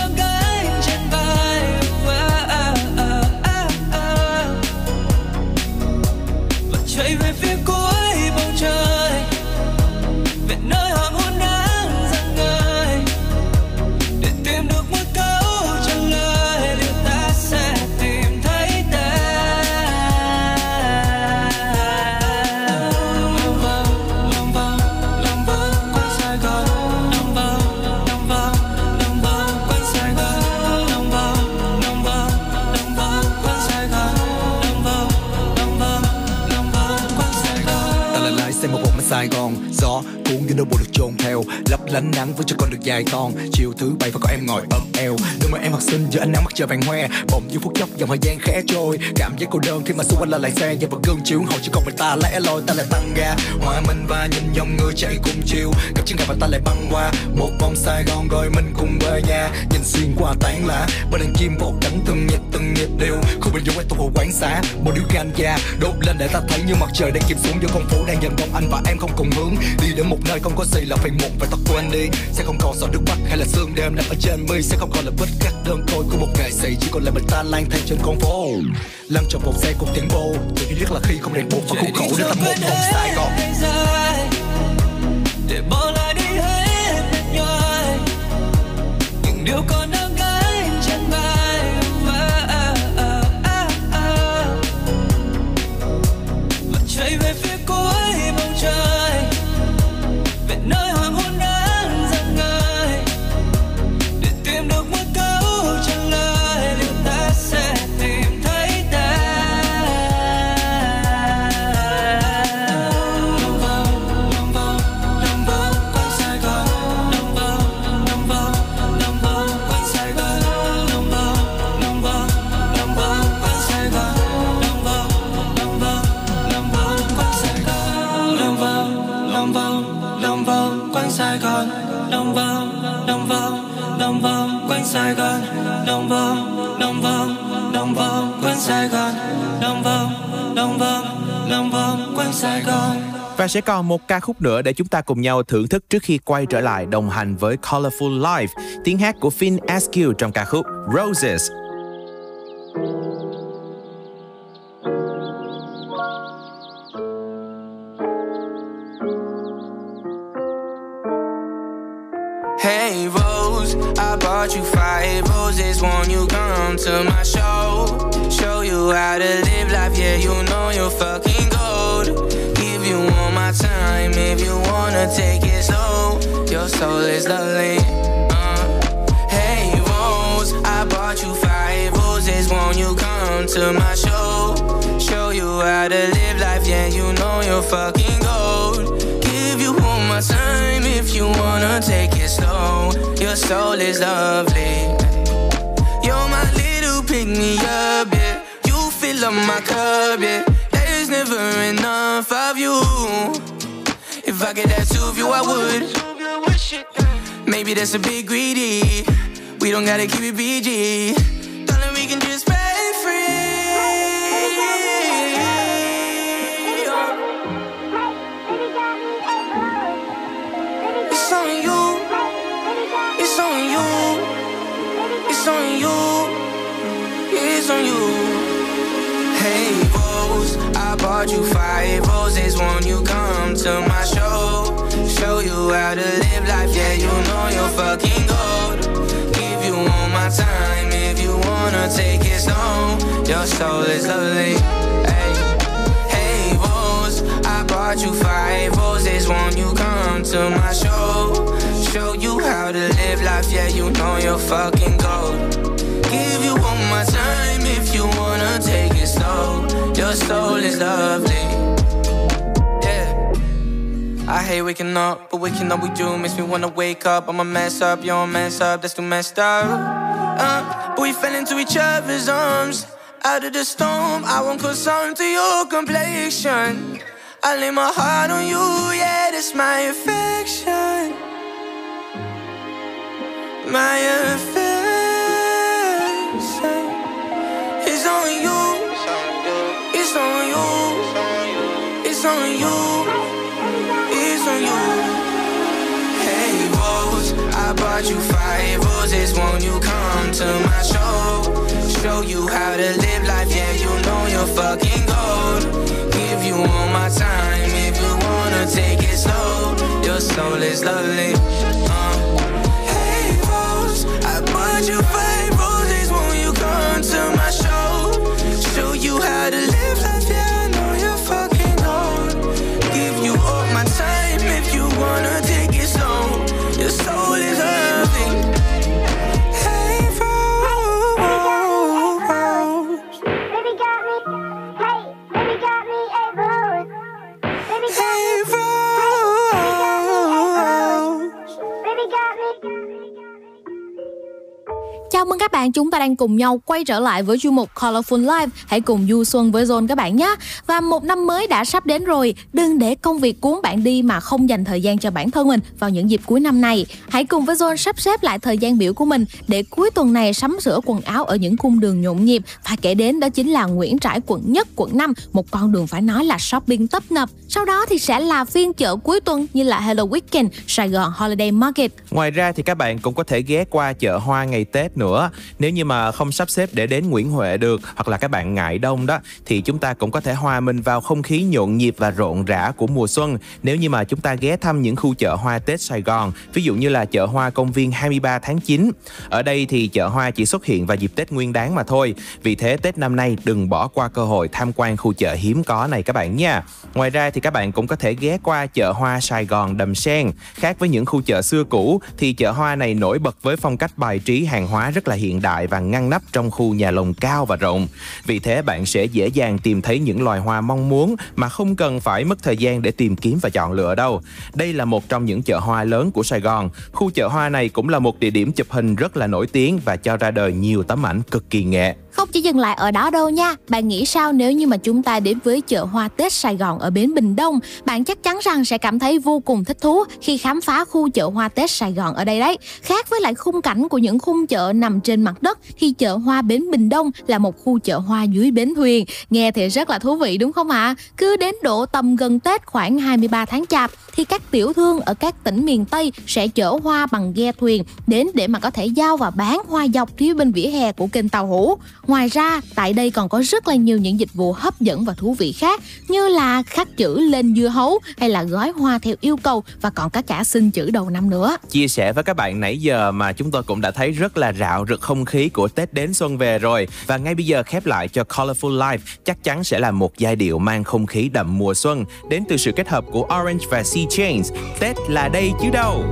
đôi bộ được chôn theo. Lấp lánh nắng với cho con được dài con chiều thứ bảy và có em ngồi ôm eo. Đôi mà em học sinh giữa ánh nắng mặt trời vàng hoe. Bỗng như phút chốc dòng thời gian khẽ trôi. Cảm giác cô đơn khi mà xung quanh là lại xe và gương chiếu hậu. Chỉ còn mình ta lẽ loi, ta lại tăng ga. Hòa mình và nhìn dòng người chạy cùng chiều. Gặp chân gặp và ta lại băng qua. Một vòng Sài Gòn rồi mình cùng về nhà. Nhìn xuyên qua tán lá, bên đàn chim vỗ cánh từng nhịp từng nhịp đều. Không bình dung em tu hồ quán xá, một điếu ganja đốt lên để ta thấy như mặt trời đang chìm xuống. Giữa con phố đang dần đông anh và em không cùng hướng. Đi đến một nơi không có gì là phải muộn và tóc quên đi. Sẽ không còn giọt nước mắt hay là sương đêm nằm ở trên mi. Sẽ không còn là vết cắt đơn côi của một ngày sĩ, chỉ còn là mình ta lang thang trên con phố. Lăn trong vòng xe cùng tiếng bô tự nhiên nhất là khi không đèn buộc và khúc khổ để ta một vòng Sài Gòn để bỏ lại đi hết mệt những điều con Sài Gòn Đông vòng đông vòng đông vòng quanh Sài Gòn Đông vòng đông vòng đông vòng quanh Sài Gòn Và sẽ còn một ca khúc nữa để chúng ta cùng nhau thưởng thức trước khi quay trở lại đồng hành với Colorful Life, tiếng hát của Finn Askew trong ca khúc Roses. Bought you five roses. Won't you come to my show? Show you how to live life. Yeah, you know you're fucking gold. Give you all my time if you wanna take it slow. Your soul is lovely. Uh. Hey I bought you five roses. Won't you come to my show? Show you how to live life. Yeah, you know you're fucking gold. Give you all my time if you wanna take it slow. Your soul is lovely. You're my little pick me up, yeah. You fill up my cup, yeah. There's never enough of you. If I could have two of you, I would. Maybe that's a bit greedy. We don't gotta keep it PG. Darling, we can just It's on you. It's on you. Hey, Rose, I bought you five roses. Won't you come to my show? Show you how to live life. Yeah, you know you're fucking gold. Give you all my time if you wanna take it slow. Your soul is lovely. Hey, bought you five roses. Won't you come to my show? Show you how to live life. Yeah, you know you're fucking gold. Give you all my time if you wanna take it slow. Your soul is lovely. Yeah. I hate waking up, but waking up we do makes me wanna wake up. I'm a mess up, you're a mess up, that's too messed up. Uh, but we fell into each other's arms. Out of the storm, I won't conform to your complexion. I lay my heart on you, yeah, that's my affection. My affection is on you. It's on you. It's on you. It's on you. Hey Rose, I bought you five roses. Won't you come to my show? Show you how to live life. Yeah, you know you're fucking gold. Give you all my time if you wanna take it slow. Your soul is lovely. Bạn, chúng ta đang cùng nhau quay trở lại với chuyên mục Colorful Life. Hãy cùng du xuân với Zone các bạn nhé. Và một năm mới đã sắp đến rồi, đừng để công việc cuốn bạn đi mà không dành thời gian cho bản thân mình vào những dịp cuối năm này. Hãy cùng với Zone sắp xếp lại thời gian biểu của mình để cuối tuần này sắm sửa quần áo ở những cung đường nhộn nhịp. và kể đến đó chính là Nguyễn Trãi quận nhất, quận 5, một con đường phải nói là shopping tấp nập. Sau đó thì sẽ là phiên chợ cuối tuần như là Hello Weekend, Sài Gòn Holiday Market, Ngoài ra thì các bạn cũng có thể ghé qua chợ hoa ngày Tết nữa. Nếu như mà không sắp xếp để đến Nguyễn Huệ được hoặc là các bạn ngại đông đó thì chúng ta cũng có thể hòa mình vào không khí nhộn nhịp và rộn rã của mùa xuân. Nếu như mà chúng ta ghé thăm những khu chợ hoa Tết Sài Gòn, ví dụ như là chợ hoa công viên 23 tháng 9. Ở đây thì chợ hoa chỉ xuất hiện vào dịp Tết Nguyên đán mà thôi. Vì thế Tết năm nay đừng bỏ qua cơ hội tham quan khu chợ hiếm có này các bạn nha. Ngoài ra thì các bạn cũng có thể ghé qua chợ hoa Sài Gòn Đầm Sen. Khác với những khu chợ xưa cũ thì chợ hoa này nổi bật với phong cách bài trí hàng hóa rất là hiện đại và ngăn nắp trong khu nhà lồng cao và rộng. Vì thế bạn sẽ dễ dàng tìm thấy những loài hoa mong muốn mà không cần phải mất thời gian để tìm kiếm và chọn lựa đâu. Đây là một trong những chợ hoa lớn của Sài Gòn. Khu chợ hoa này cũng là một địa điểm chụp hình rất là nổi tiếng và cho ra đời nhiều tấm ảnh cực kỳ nghệ. Không chỉ dừng lại ở đó đâu nha. Bạn nghĩ sao nếu như mà chúng ta đến với chợ hoa Tết Sài Gòn ở bến Bình Đông? Bạn chắc chắn rằng sẽ cảm thấy vô cùng thích thú khi khám phá khu chợ hoa Tết Sài Gòn ở đây đấy. Khác với lại khung cảnh của những khung chợ nằm trên mặt đất, thì chợ hoa bến Bình Đông là một khu chợ hoa dưới bến thuyền. Nghe thì rất là thú vị, đúng không ạ? À? Cứ đến độ tầm gần Tết khoảng 23 tháng Chạp, thì các tiểu thương ở các tỉnh miền Tây sẽ chở hoa bằng ghe thuyền đến để mà có thể giao và bán hoa dọc phía bên vỉa hè của kênh Tàu Hủ. Ngoài ra, tại đây còn có rất là nhiều những dịch vụ hấp dẫn và thú vị khác như là khắc chữ lên dưa hấu hay là gói hoa theo yêu cầu và còn có cả xin chữ đầu năm nữa. Chia sẻ với các bạn nãy giờ mà chúng tôi cũng đã thấy rất là rạo rực không khí của Tết đến xuân về rồi và ngay bây giờ khép lại cho Colorful Life chắc chắn sẽ là một giai điệu mang không khí đậm mùa xuân đến từ sự kết hợp của Orange và Sea Chains. Tết là đây chứ đâu.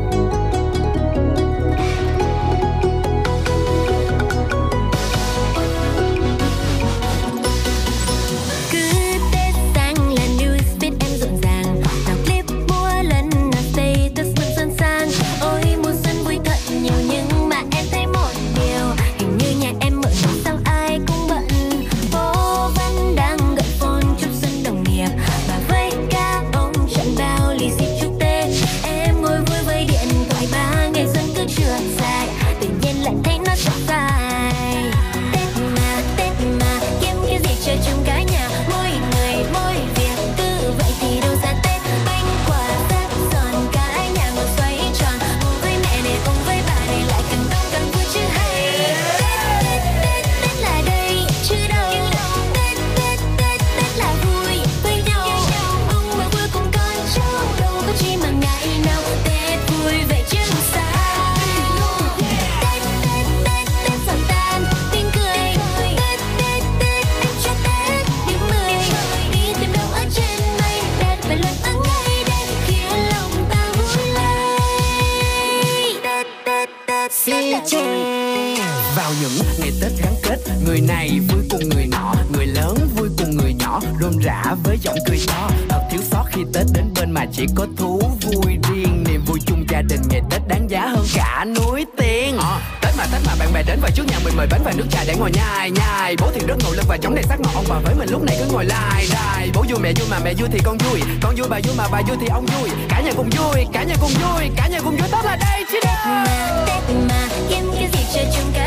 Với mình lúc này cứ ngồi lại đài. Bố vui mẹ vui mà mẹ vui thì con vui. Con vui bà vui mà bà vui thì ông vui. Cả nhà cùng vui, cả nhà cùng vui Cả nhà cùng vui. Tết là đây chứ đâu. Tết mà kiếm cái gì cho chung cả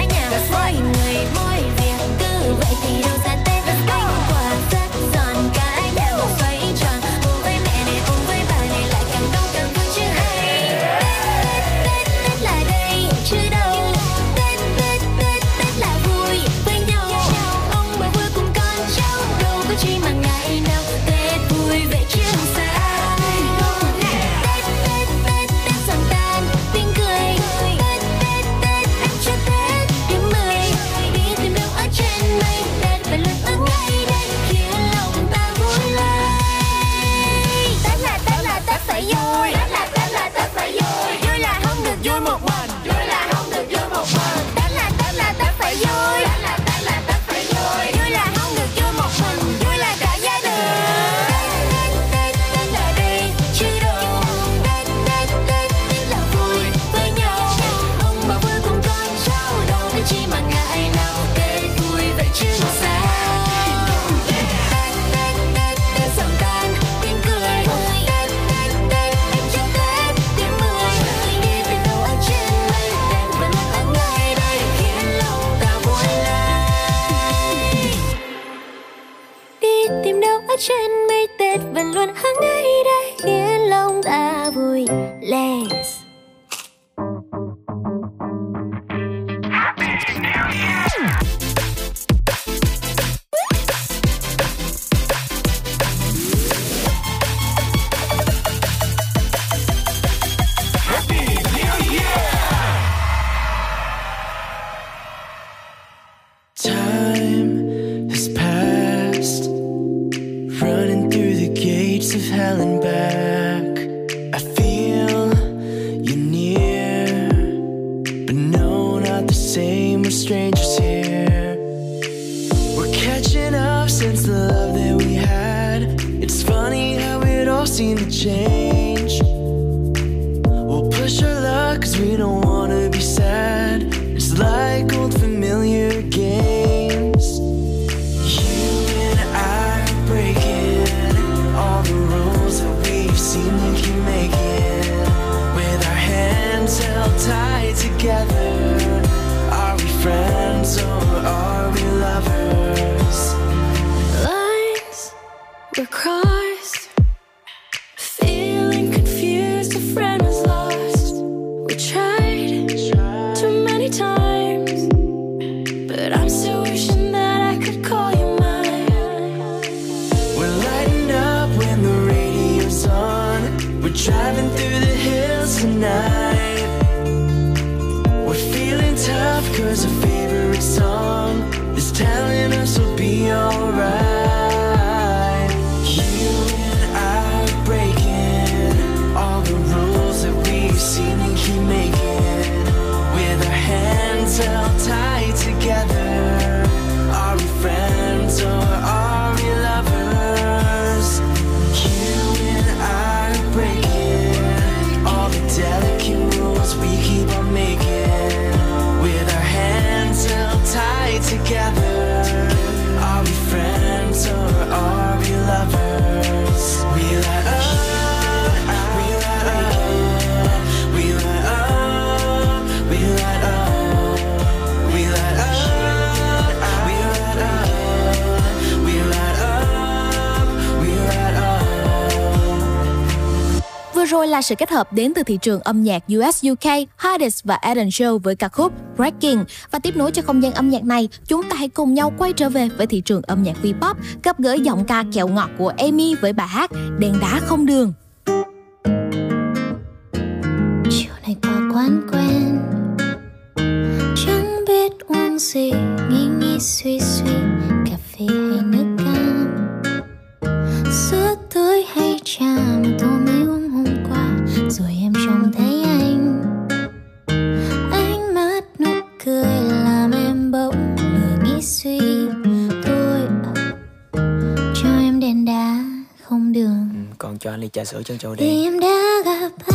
could try là sự kết hợp đến từ thị trường âm nhạc US UK, Hardest và Eden Show với ca khúc Breaking. Và tiếp nối cho không gian âm nhạc này, chúng ta hãy cùng nhau quay trở về với thị trường âm nhạc V-pop, gặp gỡ giọng ca kẹo ngọt của Amy với bài hát Đèn đá không đường. chiều này qua quán quen chẳng biết uống gì nghĩ nghĩ suy suy cà phê hay nước cam sữa tươi hay trà trông thấy anh. Ánh mắt nụ cười làm em bỗng lười nghĩ suy. Thôi cho em đèn đá không đường. Còn cho anh ly trà sữa chân châu đen em đã gặp anh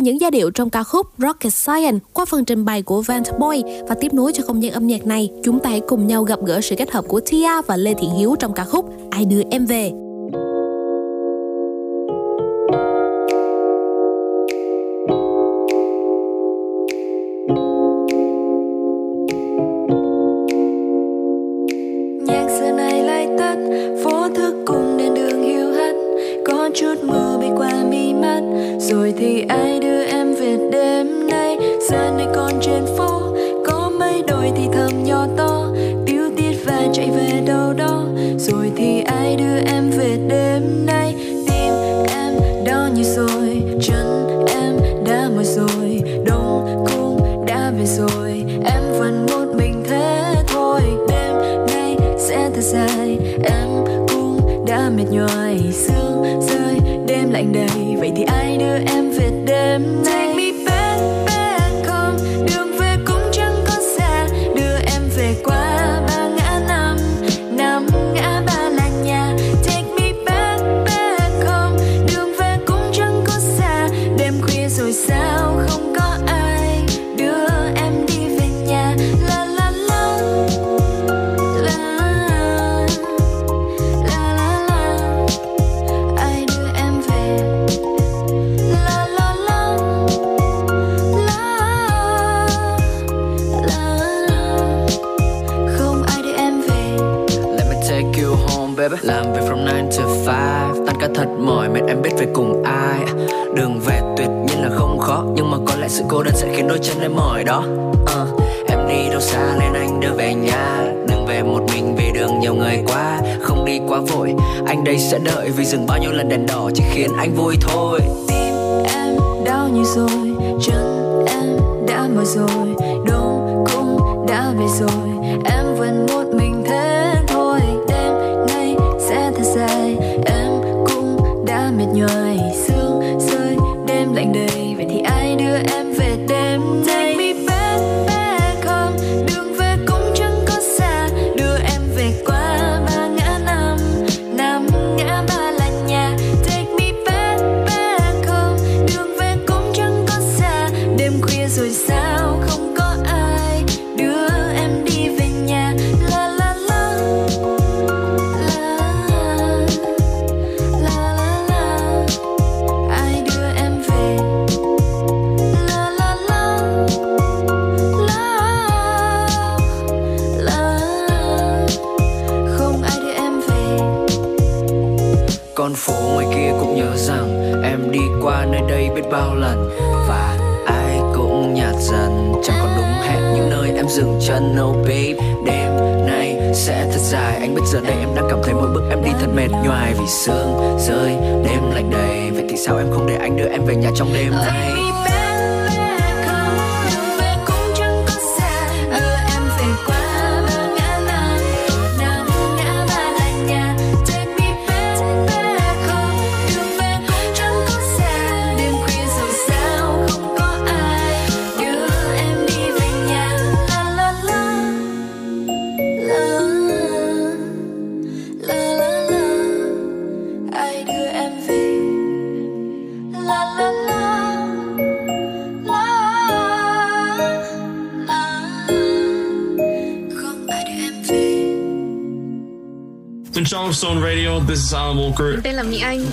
những giai điệu trong ca khúc Rocket Science qua phần trình bày của Van Boy và tiếp nối cho không gian âm nhạc này, chúng ta hãy cùng nhau gặp gỡ sự kết hợp của Tia và Lê Thị Hiếu trong ca khúc Ai đưa em về.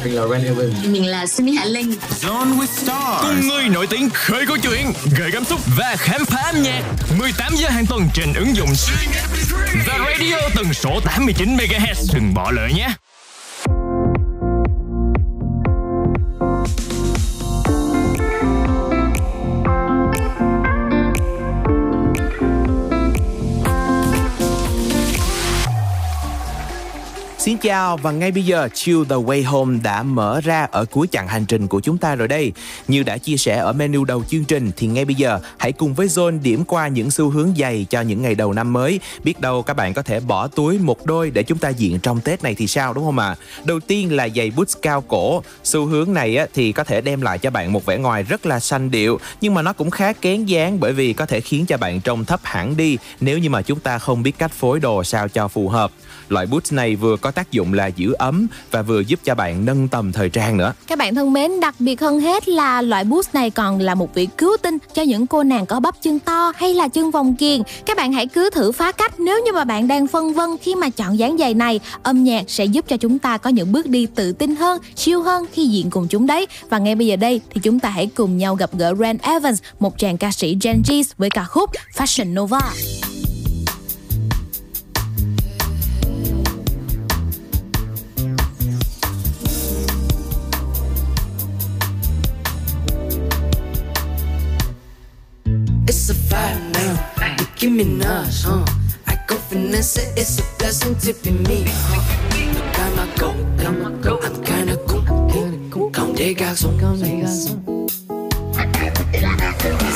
Mình là Ren Evan Mình là Sunny Hạ Linh. Zone with Stars. Cùng người nổi tiếng khơi câu chuyện, gây cảm xúc và khám phá âm nhạc. 18 giờ hàng tuần trên ứng dụng The Radio tần số 89 MHz Đừng bỏ lỡ nhé. Và ngay bây giờ Chill the Way Home đã mở ra ở cuối chặng hành trình của chúng ta rồi đây. Như đã chia sẻ ở menu đầu chương trình, thì ngay bây giờ hãy cùng với Zone điểm qua những xu hướng giày cho những ngày đầu năm mới. Biết đâu các bạn có thể bỏ túi một đôi để chúng ta diện trong Tết này thì sao, đúng không ạ? À? Đầu tiên là giày boots cao cổ. Xu hướng này thì có thể đem lại cho bạn một vẻ ngoài rất là xanh điệu, nhưng mà nó cũng khá kén dáng bởi vì có thể khiến cho bạn trông thấp hẳn đi nếu như mà chúng ta không biết cách phối đồ sao cho phù hợp. Loại boots này vừa có tác dụng là giữ ấm và vừa giúp cho bạn nâng tầm thời trang nữa. Các bạn thân mến, đặc biệt hơn hết là loại boots này còn là một vị cứu tinh cho những cô nàng có bắp chân to hay là chân vòng kiền. Các bạn hãy cứ thử phá cách nếu như mà bạn đang phân vân khi mà chọn dáng giày này, âm nhạc sẽ giúp cho chúng ta có những bước đi tự tin hơn, siêu hơn khi diện cùng chúng đấy. Và ngay bây giờ đây thì chúng ta hãy cùng nhau gặp gỡ Rand Evans, một chàng ca sĩ Gen Z với ca khúc Fashion Nova. It's a vibe now. Nicki Minaj, huh? I go finesse it. It's a blessing to be me. Look at my go, I'm kinda cool. Come dig out some,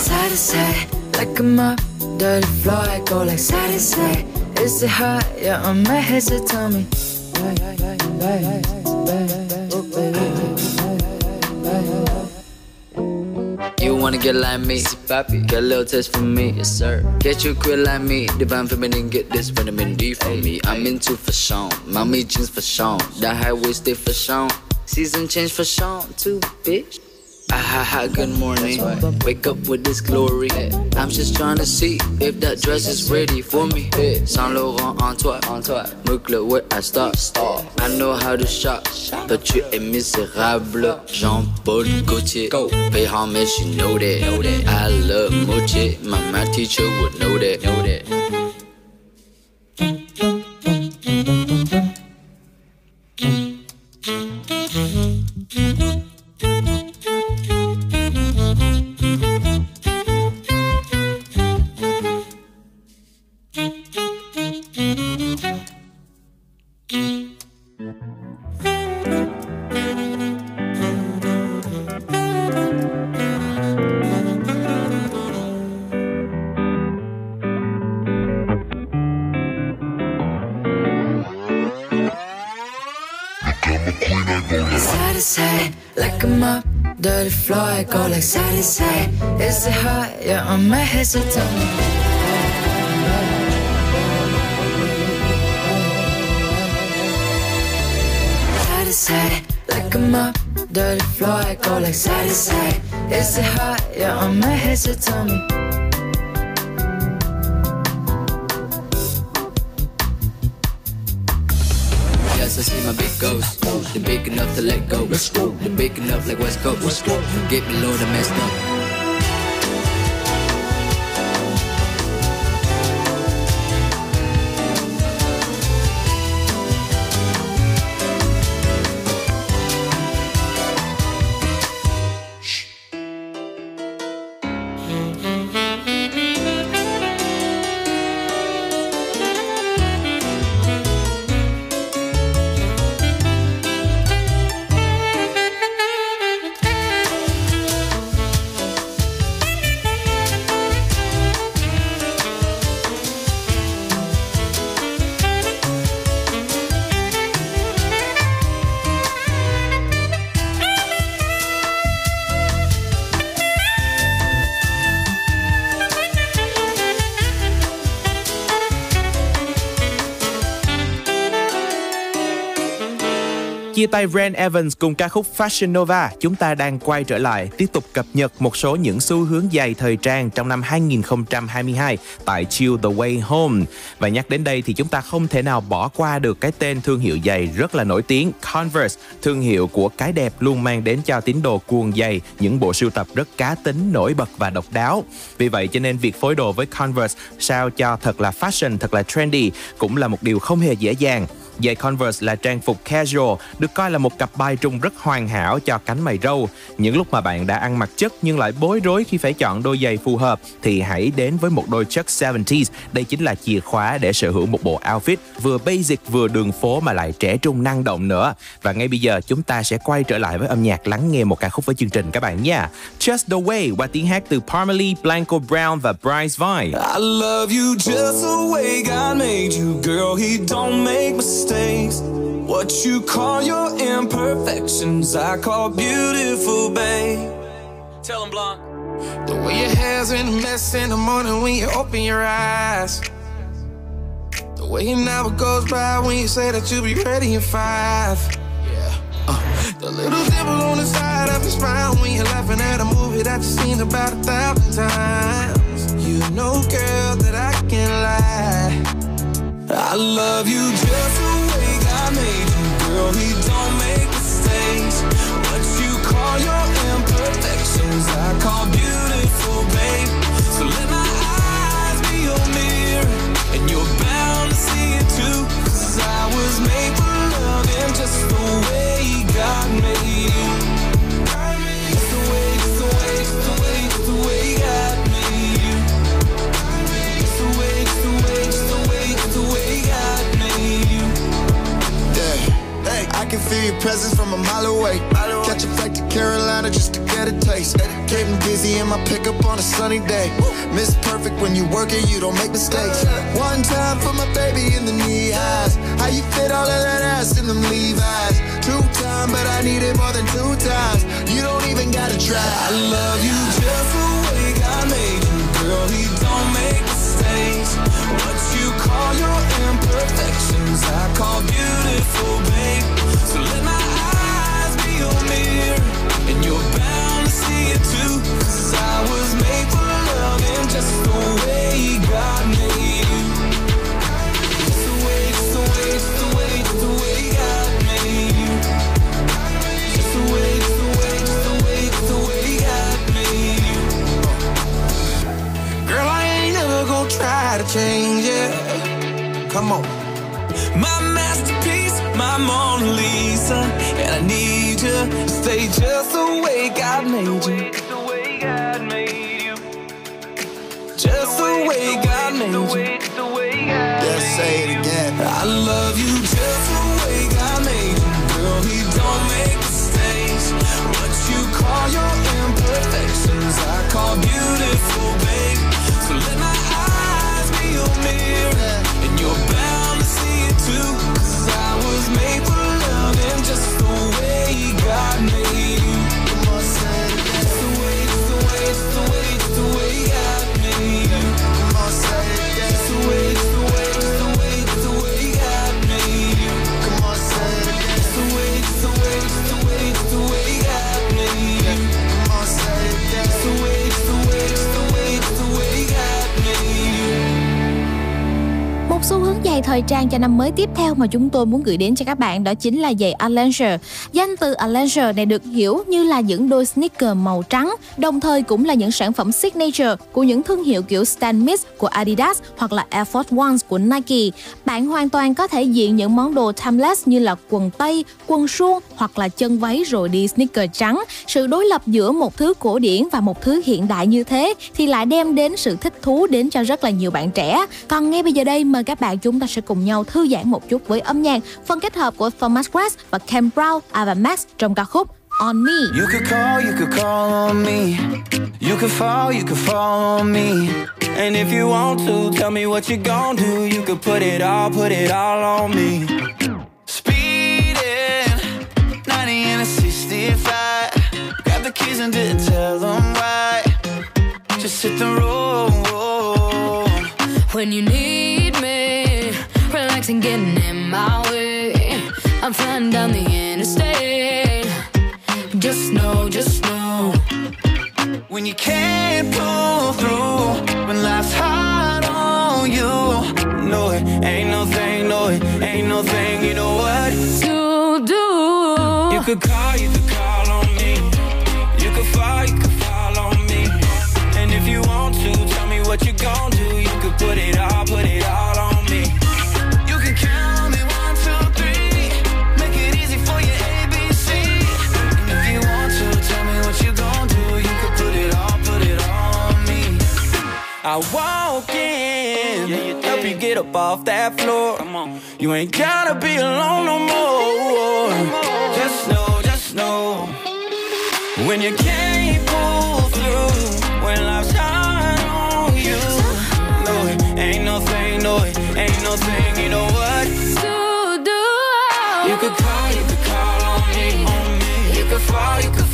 Side to side, like a mop. Dirty floor, I go like side to side. Is it hot? Yeah, on my head, so tell me. You wanna get like me, papi? Get a little taste from me, yes sir. Get you quit like me, divine feminine, get this vitamin D for me. I'm into fashion, mommy jeans for Sean, that high waisted for Sean, season change for Sean too, bitch. Ah ha ha, good morning. Wake up with this glory. I'm just trying to see if that dress is ready for me. Saint Laurent en toi, Look le where I start. I know how to shop, but tu es misérable. Jean-Paul Gaultier, pay homage, you know that. I love Moche, my math teacher would know that. Know that. Me. Side like a mop. Dirty floor, I go like side to side. Is it hot? Yeah, on my head, so tell me. Yes, I see my big ghost. The big enough to let go. Let's go. The big enough like West Coast. Get below the messed up. Chia tay Ren Evans cùng ca khúc Fashion Nova, chúng ta đang quay trở lại tiếp tục cập nhật một số những xu hướng giày thời trang trong năm 2022 tại Chill the Way Home. Và nhắc đến đây thì chúng ta không thể nào bỏ qua được cái tên thương hiệu giày rất là nổi tiếng Converse, thương hiệu của cái đẹp luôn mang đến cho tín đồ cuồng giày những bộ sưu tập rất cá tính, nổi bật và độc đáo. Vì vậy cho nên việc phối đồ với Converse sao cho thật là fashion, thật là trendy cũng là một điều không hề dễ dàng. Giày Converse là trang phục casual, được coi là một cặp bài trùng rất hoàn hảo cho cánh mày râu. Những lúc mà bạn đã ăn mặc chất nhưng lại bối rối khi phải chọn đôi giày phù hợp thì hãy đến với một đôi chất 70s. Đây chính là chìa khóa để sở hữu một bộ outfit vừa basic vừa đường phố mà lại trẻ trung năng động nữa. Và ngay bây giờ chúng ta sẽ quay trở lại với âm nhạc lắng nghe một ca khúc với chương trình các bạn nha. Just the Way qua tiếng hát từ Parmalee, Blanco Brown và Bryce Vine. I love you just the way God made you, girl. He don't make mistakes. What you call your imperfections, I call beautiful, babe. Tell them, Blanc. The way your hair's in a mess in the morning when you open your eyes. The Waiting hour goes by when you say that you'll be ready in five. Yeah. Uh, the little dimple on the side of your smile when you're laughing at a movie that you've seen about a thousand times. You know, girl, that I can't lie. I love you just the way God made you, girl. He don't make mistakes. What you call your imperfections, I call beautiful, babe. So let my eyes be your mirror, and you're bound to see it too. Cause I was made for loving just the way God made you. Can feel your presence from a mile away. Catch a flight to Carolina just to get a taste. Getting busy in my pickup on a sunny day. Miss perfect when you work it, you don't make mistakes. One time for my baby in the knee highs. How you fit all of that ass in them Levi's? Two time, but I need it more than two times. You don't even gotta try. I love you just the way God made you, girl. He don't make. What you call your imperfections, I call beautiful, babe. So let my eyes be your mirror, and you're bound to see it too. Cause I was made for loving just the way God made to change it. Come on. My masterpiece, my Mona Lisa. And I need you to stay just the way God made you. Just the way God made you. Just say it again. I love you just cho năm mới tiếp theo mà chúng tôi muốn gửi đến cho các bạn đó chính là giày Allenger. Danh từ Alanger này được hiểu như là những đôi sneaker màu trắng, đồng thời cũng là những sản phẩm signature của những thương hiệu kiểu Stan Smith của Adidas hoặc là Air Force Ones của Nike. Bạn hoàn toàn có thể diện những món đồ timeless như là quần tây, quần suông hoặc là chân váy rồi đi sneaker trắng. Sự đối lập giữa một thứ cổ điển và một thứ hiện đại như thế thì lại đem đến sự thích thú đến cho rất là nhiều bạn trẻ. Còn ngay bây giờ đây mời các bạn chúng ta sẽ cùng nhau thư giãn một chút với âm nhạc phần kết hợp của Thomas Grass và Cam Brown, Ava Max trong ca khúc On Me. You could call, you could call on me. You could fall, you could fall on me. And if you want to, tell me what you gon' do. You could put it all, put it all on me. Speeding, 90 in a 65. Grab the keys and didn't tell them why. Just hit the road. When you need me, relaxing, getting in my. I'm flying down the interstate. Just know, just know. When you can't pull through, when life's hard on you. No, it ain't no thing, no, it ain't no thing, you know what? To do. You could call, you could call on me. You could fall, you could fall on me. And if you want to, tell me what you gon' do. You could put it all, put it all I walk in, you help you get up off that floor. You ain't gotta be alone no more. Just know, just know. When you can't pull through, when life's hard on you. No, it ain't no thing, no, it ain't no thing, you know what? To do. You could call, you could call on me. You could fall, you could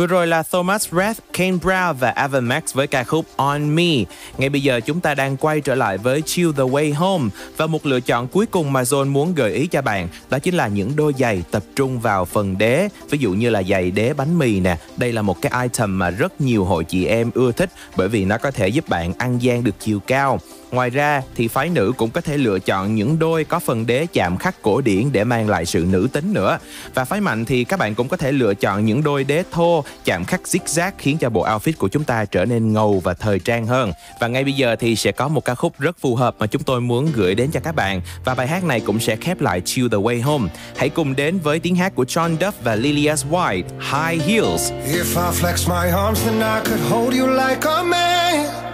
Vừa rồi là Thomas Red, Kane Brown và Evan Max với ca khúc On Me. Ngay bây giờ chúng ta đang quay trở lại với Chill the Way Home và một lựa chọn cuối cùng mà John muốn gợi ý cho bạn đó chính là những đôi giày tập trung vào phần đế. Ví dụ như là giày đế bánh mì nè. Đây là một cái item mà rất nhiều hội chị em ưa thích bởi vì nó có thể giúp bạn ăn gian được chiều cao. Ngoài ra thì phái nữ cũng có thể lựa chọn những đôi có phần đế chạm khắc cổ điển để mang lại sự nữ tính nữa. Và phái mạnh thì các bạn cũng có thể lựa chọn những đôi đế thô chạm khắc zigzag khiến cho bộ outfit của chúng ta trở nên ngầu và thời trang hơn. Và ngay bây giờ thì sẽ có một ca khúc rất phù hợp mà chúng tôi muốn gửi đến cho các bạn và bài hát này cũng sẽ khép lại Chill the Way Home. Hãy cùng đến với tiếng hát của John Duff và Lilias White, High Heels. If I flex my arms, then I could hold you like a man.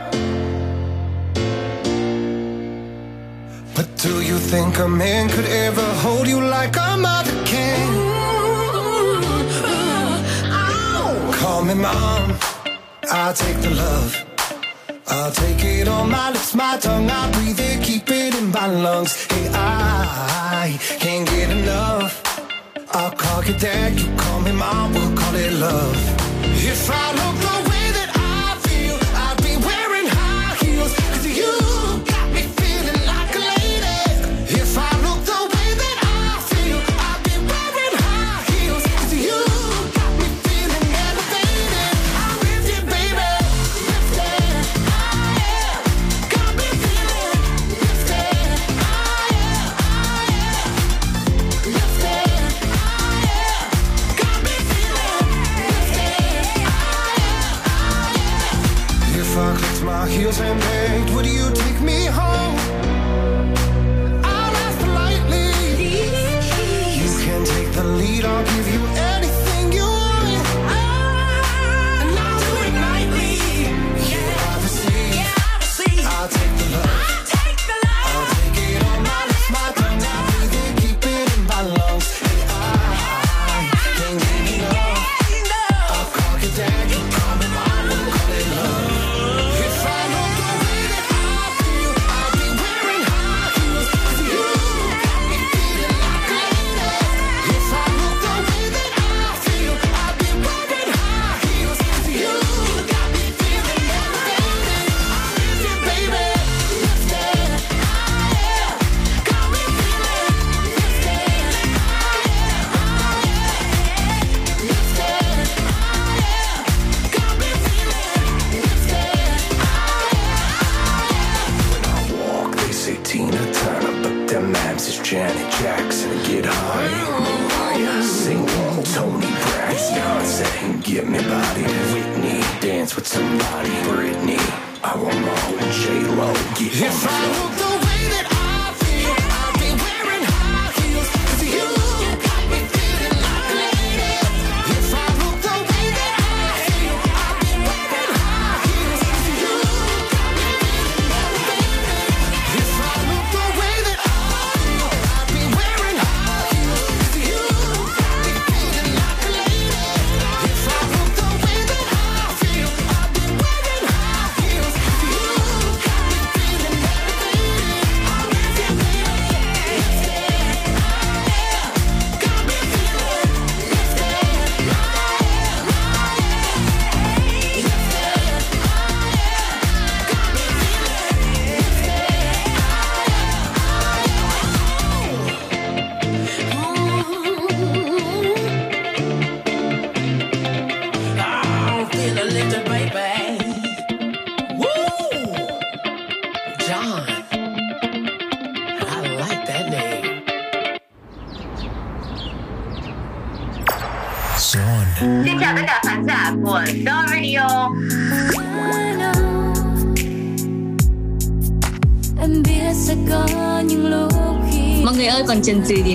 But do you think a man could ever hold you like a mother can? Call me mom, I'll take the love. I'll take it on my lips, my tongue, I breathe it, keep it in my lungs. Hey, I can't get enough. I'll call you dad, you call me mom, we'll call it love. If I look clicked my with somebody. Britney, I want more with J Lo. Get If I look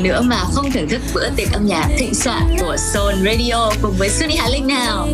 nữa mà không thưởng thức bữa tiệc âm nhạc thịnh soạn của Soul Radio cùng với Sunny Hà Linh nào.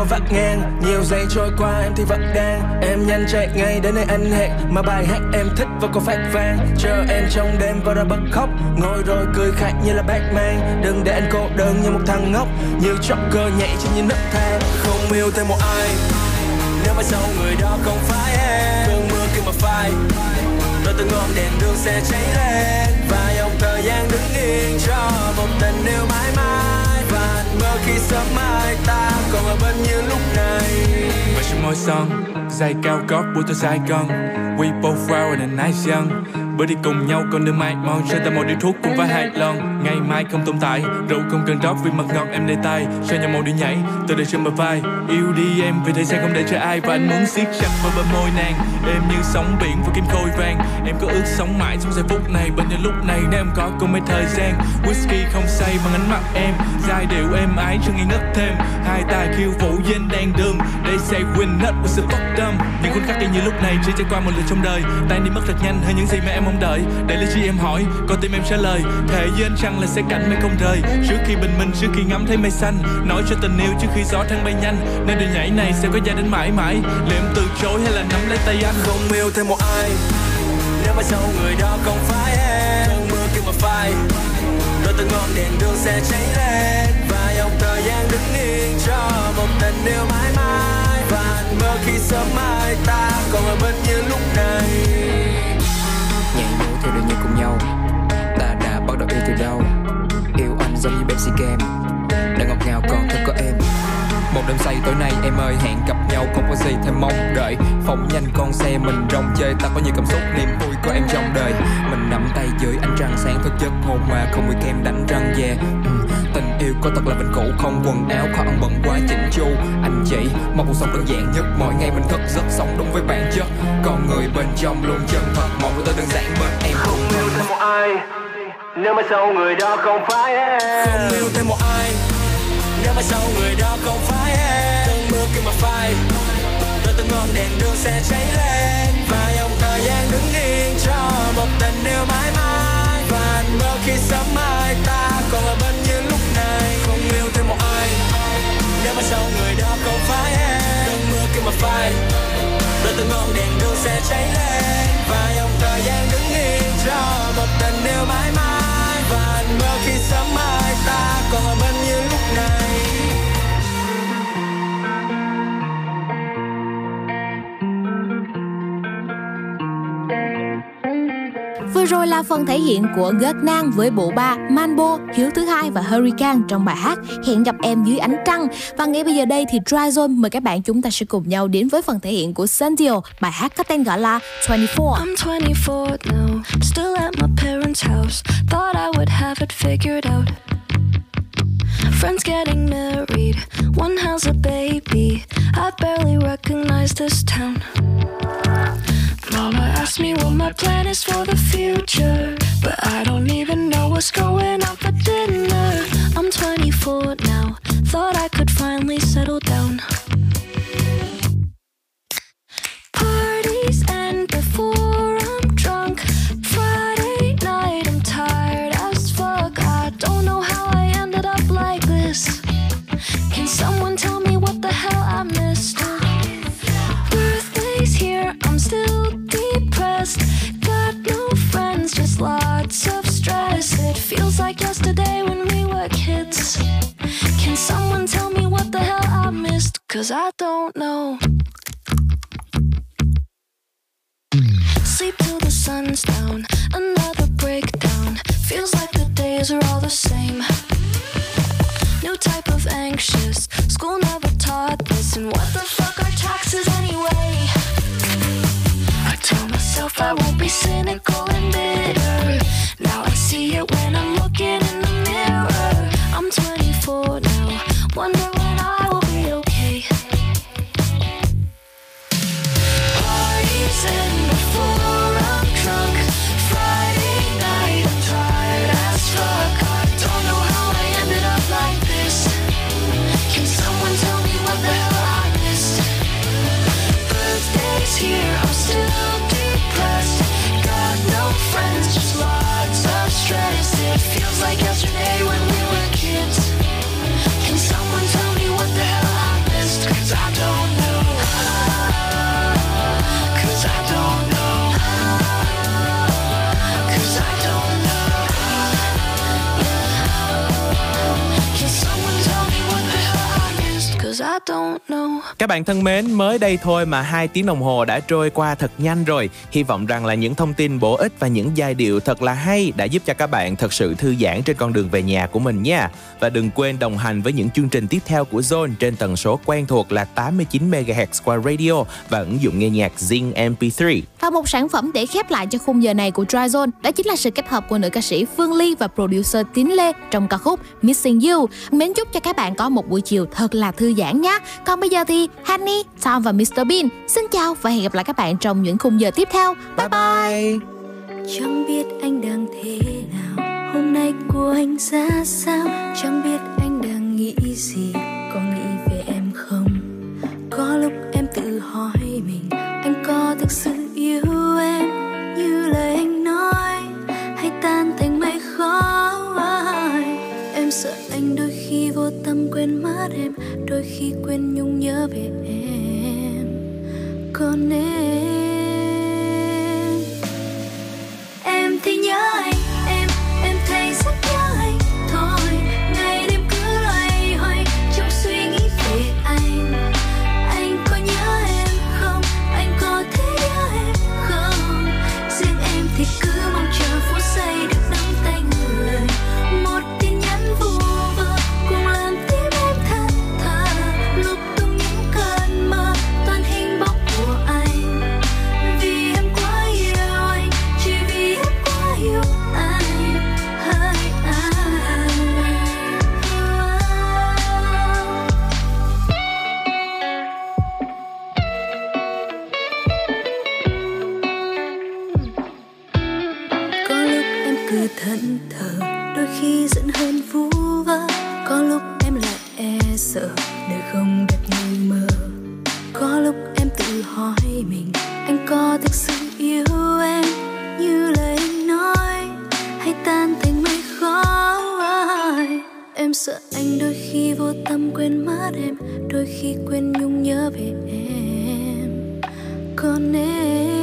Có vắt ngang. Nhiều giây trôi qua, em thì vẫn đang. Em nhanh chạy ngay đến nơi anh hẹn. Mà bài hát em thích vẫn còn phát vang Chờ em trong đêm và ra bật khóc. Ngồi rồi cười khạc như là Batman. Đừng để anh cô đơn như một thằng ngốc. Như Joker nhảy trên những nấc thang. Không yêu thêm một ai. Nếu mai sau người đó không phải em. Cơn mưa kia mà phai. Đôi từng ngọn đèn đường sẽ cháy lên. Và dòng thời gian đứng yên cho một tình yêu mãi mãi. Và mơ khi sớm mai ta còn ở bên như lúc này. Và trên môi son, Giày cao gót buổi tối Sài Gòn We both wow and a nice young. Bữa đi cùng nhau, con đường mai mong Cho ta một điếu thuốc cũng phải hai lon. Ngày mai không tồn tại, Rượu không cần rót vì mật ngọt em đầy tay Cho nhau màu đi nhảy, Tôi để trên bờ vai. Yêu đi em, vì thời gian không để cho ai. Và anh muốn siết chặt vào bờ môi nàng Em như sóng biển và kim khôi vàng. Em có ước sống mãi trong giây phút này Bên những lúc này nếu em có cùng mấy thời gian. Whisky không say bằng ánh mắt em, Giai điệu em ái cho nghi ngất thêm. Hai tay khiêu vũ trên đang đường They say win hết with sự bất tâm Những khoảnh khắc y như lúc này chỉ trải qua một lần trong đời. Tay đi mất thật nhanh hơn những gì mà em mong đợi. Để lý trí em hỏi, con tim em trả lời. Thể với anh rằng là sẽ cạnh mây không rời. Trước khi bình minh trước khi ngắm thấy mây xanh Nói cho tình yêu trước khi gió thăng bay nhanh. Nên đường nhảy này sẽ có gia đến mãi mãi. Liệu em từ chối hay là nắm lấy tay anh? Không yêu thêm một ai. Nếu mai sau người đó không phải em Cơn mưa kia mà phai. Đôi từng ngọn đèn đường sẽ cháy lên. Và dòng thời gian đứng yên cho một tình yêu mãi mãi. Và hạnh mơ khi sớm mai ta còn ở bên như lúc này. Nhảy nhót theo đường nhịp cùng nhau từ đâu? Yêu anh giống như Pepsi kem đã ngọt ngào còn thật có em. Một đêm say tối nay em ơi hẹn gặp nhau không có gì thêm mong đợi. Phóng nhanh con xe mình rong chơi ta có nhiều cảm xúc niềm vui có em trong đời. Mình nắm tay dưới ánh trăng sáng thức giấc hồn mà không bị kem đánh răng về ừ, tình yêu có thật là vinh cũ không quần áo khó ăn bận quá chỉnh chu. Anh chị mong cuộc sống đơn giản nhất mỗi ngày mình thức giấc sống đúng với bản chất. Con người bên trong luôn chân thật mong tôi đơn giản bên em. Không yêu thêm một ai nếu mai sau người đó không phải em. Không yêu thêm một ai. Nếu mai sau người đó không phải em. Cơn mưa kia mà phai. Đôi từng ngọn đèn đường sẽ cháy lên. Và dòng thời gian đứng yên cho một tình yêu mãi mãi. Và anh mơ khi sớm mai ta còn ở bên như lúc này. Không yêu thêm một ai. Nếu mai sau người đó không phải em. Cơn mưa kia mà phai. Đôi từng ngọn đèn đường sẽ cháy lên. Và dòng thời gian đứng yên cho một tình yêu mãi mãi ta còn ở bên như lúc này Vừa rồi là phần thể hiện của Gớt Nang với bộ ba Manbo, Hiếu thứ hai và Hurricane trong bài hát Hẹn gặp em dưới ánh trăng. Và ngay bây giờ đây thì Dry Zone mời các bạn chúng ta sẽ cùng nhau đến với phần thể hiện của Sentio, bài hát có tên gọi là 24. I'm 24 now, still at my parents' house. Thought I would have it figured out. Friends getting married, one has a baby. I barely recognize this town. Mama asked me what my plan is for the future, but I don't even know what's going on for dinner. I'm 24 now, thought I could finally settle down. Someone tell me what the hell I missed? Birthdays here, I'm still depressed. Got no friends, just lots of stress. the day when we were kids. Can someone tell me what the hell I missed? Cause I don't know. Sleep till the sun's down, another breakdown. Feels like the days are all the same. New type of anxious, school never taught this. And what the fuck are taxes anyway? I tell myself I won't be cynical and bitter. Now I see it when I'm looking in the Các bạn thân mến, mới đây thôi mà hai tiếng đồng hồ đã trôi qua thật nhanh rồi. Hy vọng rằng là những thông tin bổ ích và những giai điệu thật là hay đã giúp cho các bạn thật sự thư giãn trên con đường về nhà của mình nha. Và đừng quên đồng hành với những chương trình tiếp theo của Zone trên tần số quen thuộc là 89 MHz qua radio và ứng dụng nghe nhạc Zing MP3. Và một sản phẩm để khép lại cho khung giờ này của Dry Zone đó chính là sự kết hợp của nữ ca sĩ Phương Ly và producer Tín Lê trong ca khúc Missing You. Mến chúc cho các bạn có một buổi chiều thật là thư giãn nhé. Còn bây giờ thì Honey, Tom và Mr Bean xin chào và hẹn gặp lại các bạn trong những khung giờ tiếp theo. Bye bye. Chẳng biết anh đang thế nào Hôm nay của anh ra sao Chẳng biết anh đang nghĩ gì Có nghĩ về em không Có lúc em tự hỏi mình Anh có thực sự yêu em Như lời anh nói Hay tan thành mây khói sợ anh đôi khi vô tâm quên mất em Đôi khi quên nhung nhớ về em. Còn em Em thì nhớ anh, sợ anh đôi khi vô tâm quên mất em, đôi khi quên nhung nhớ về em. Còn em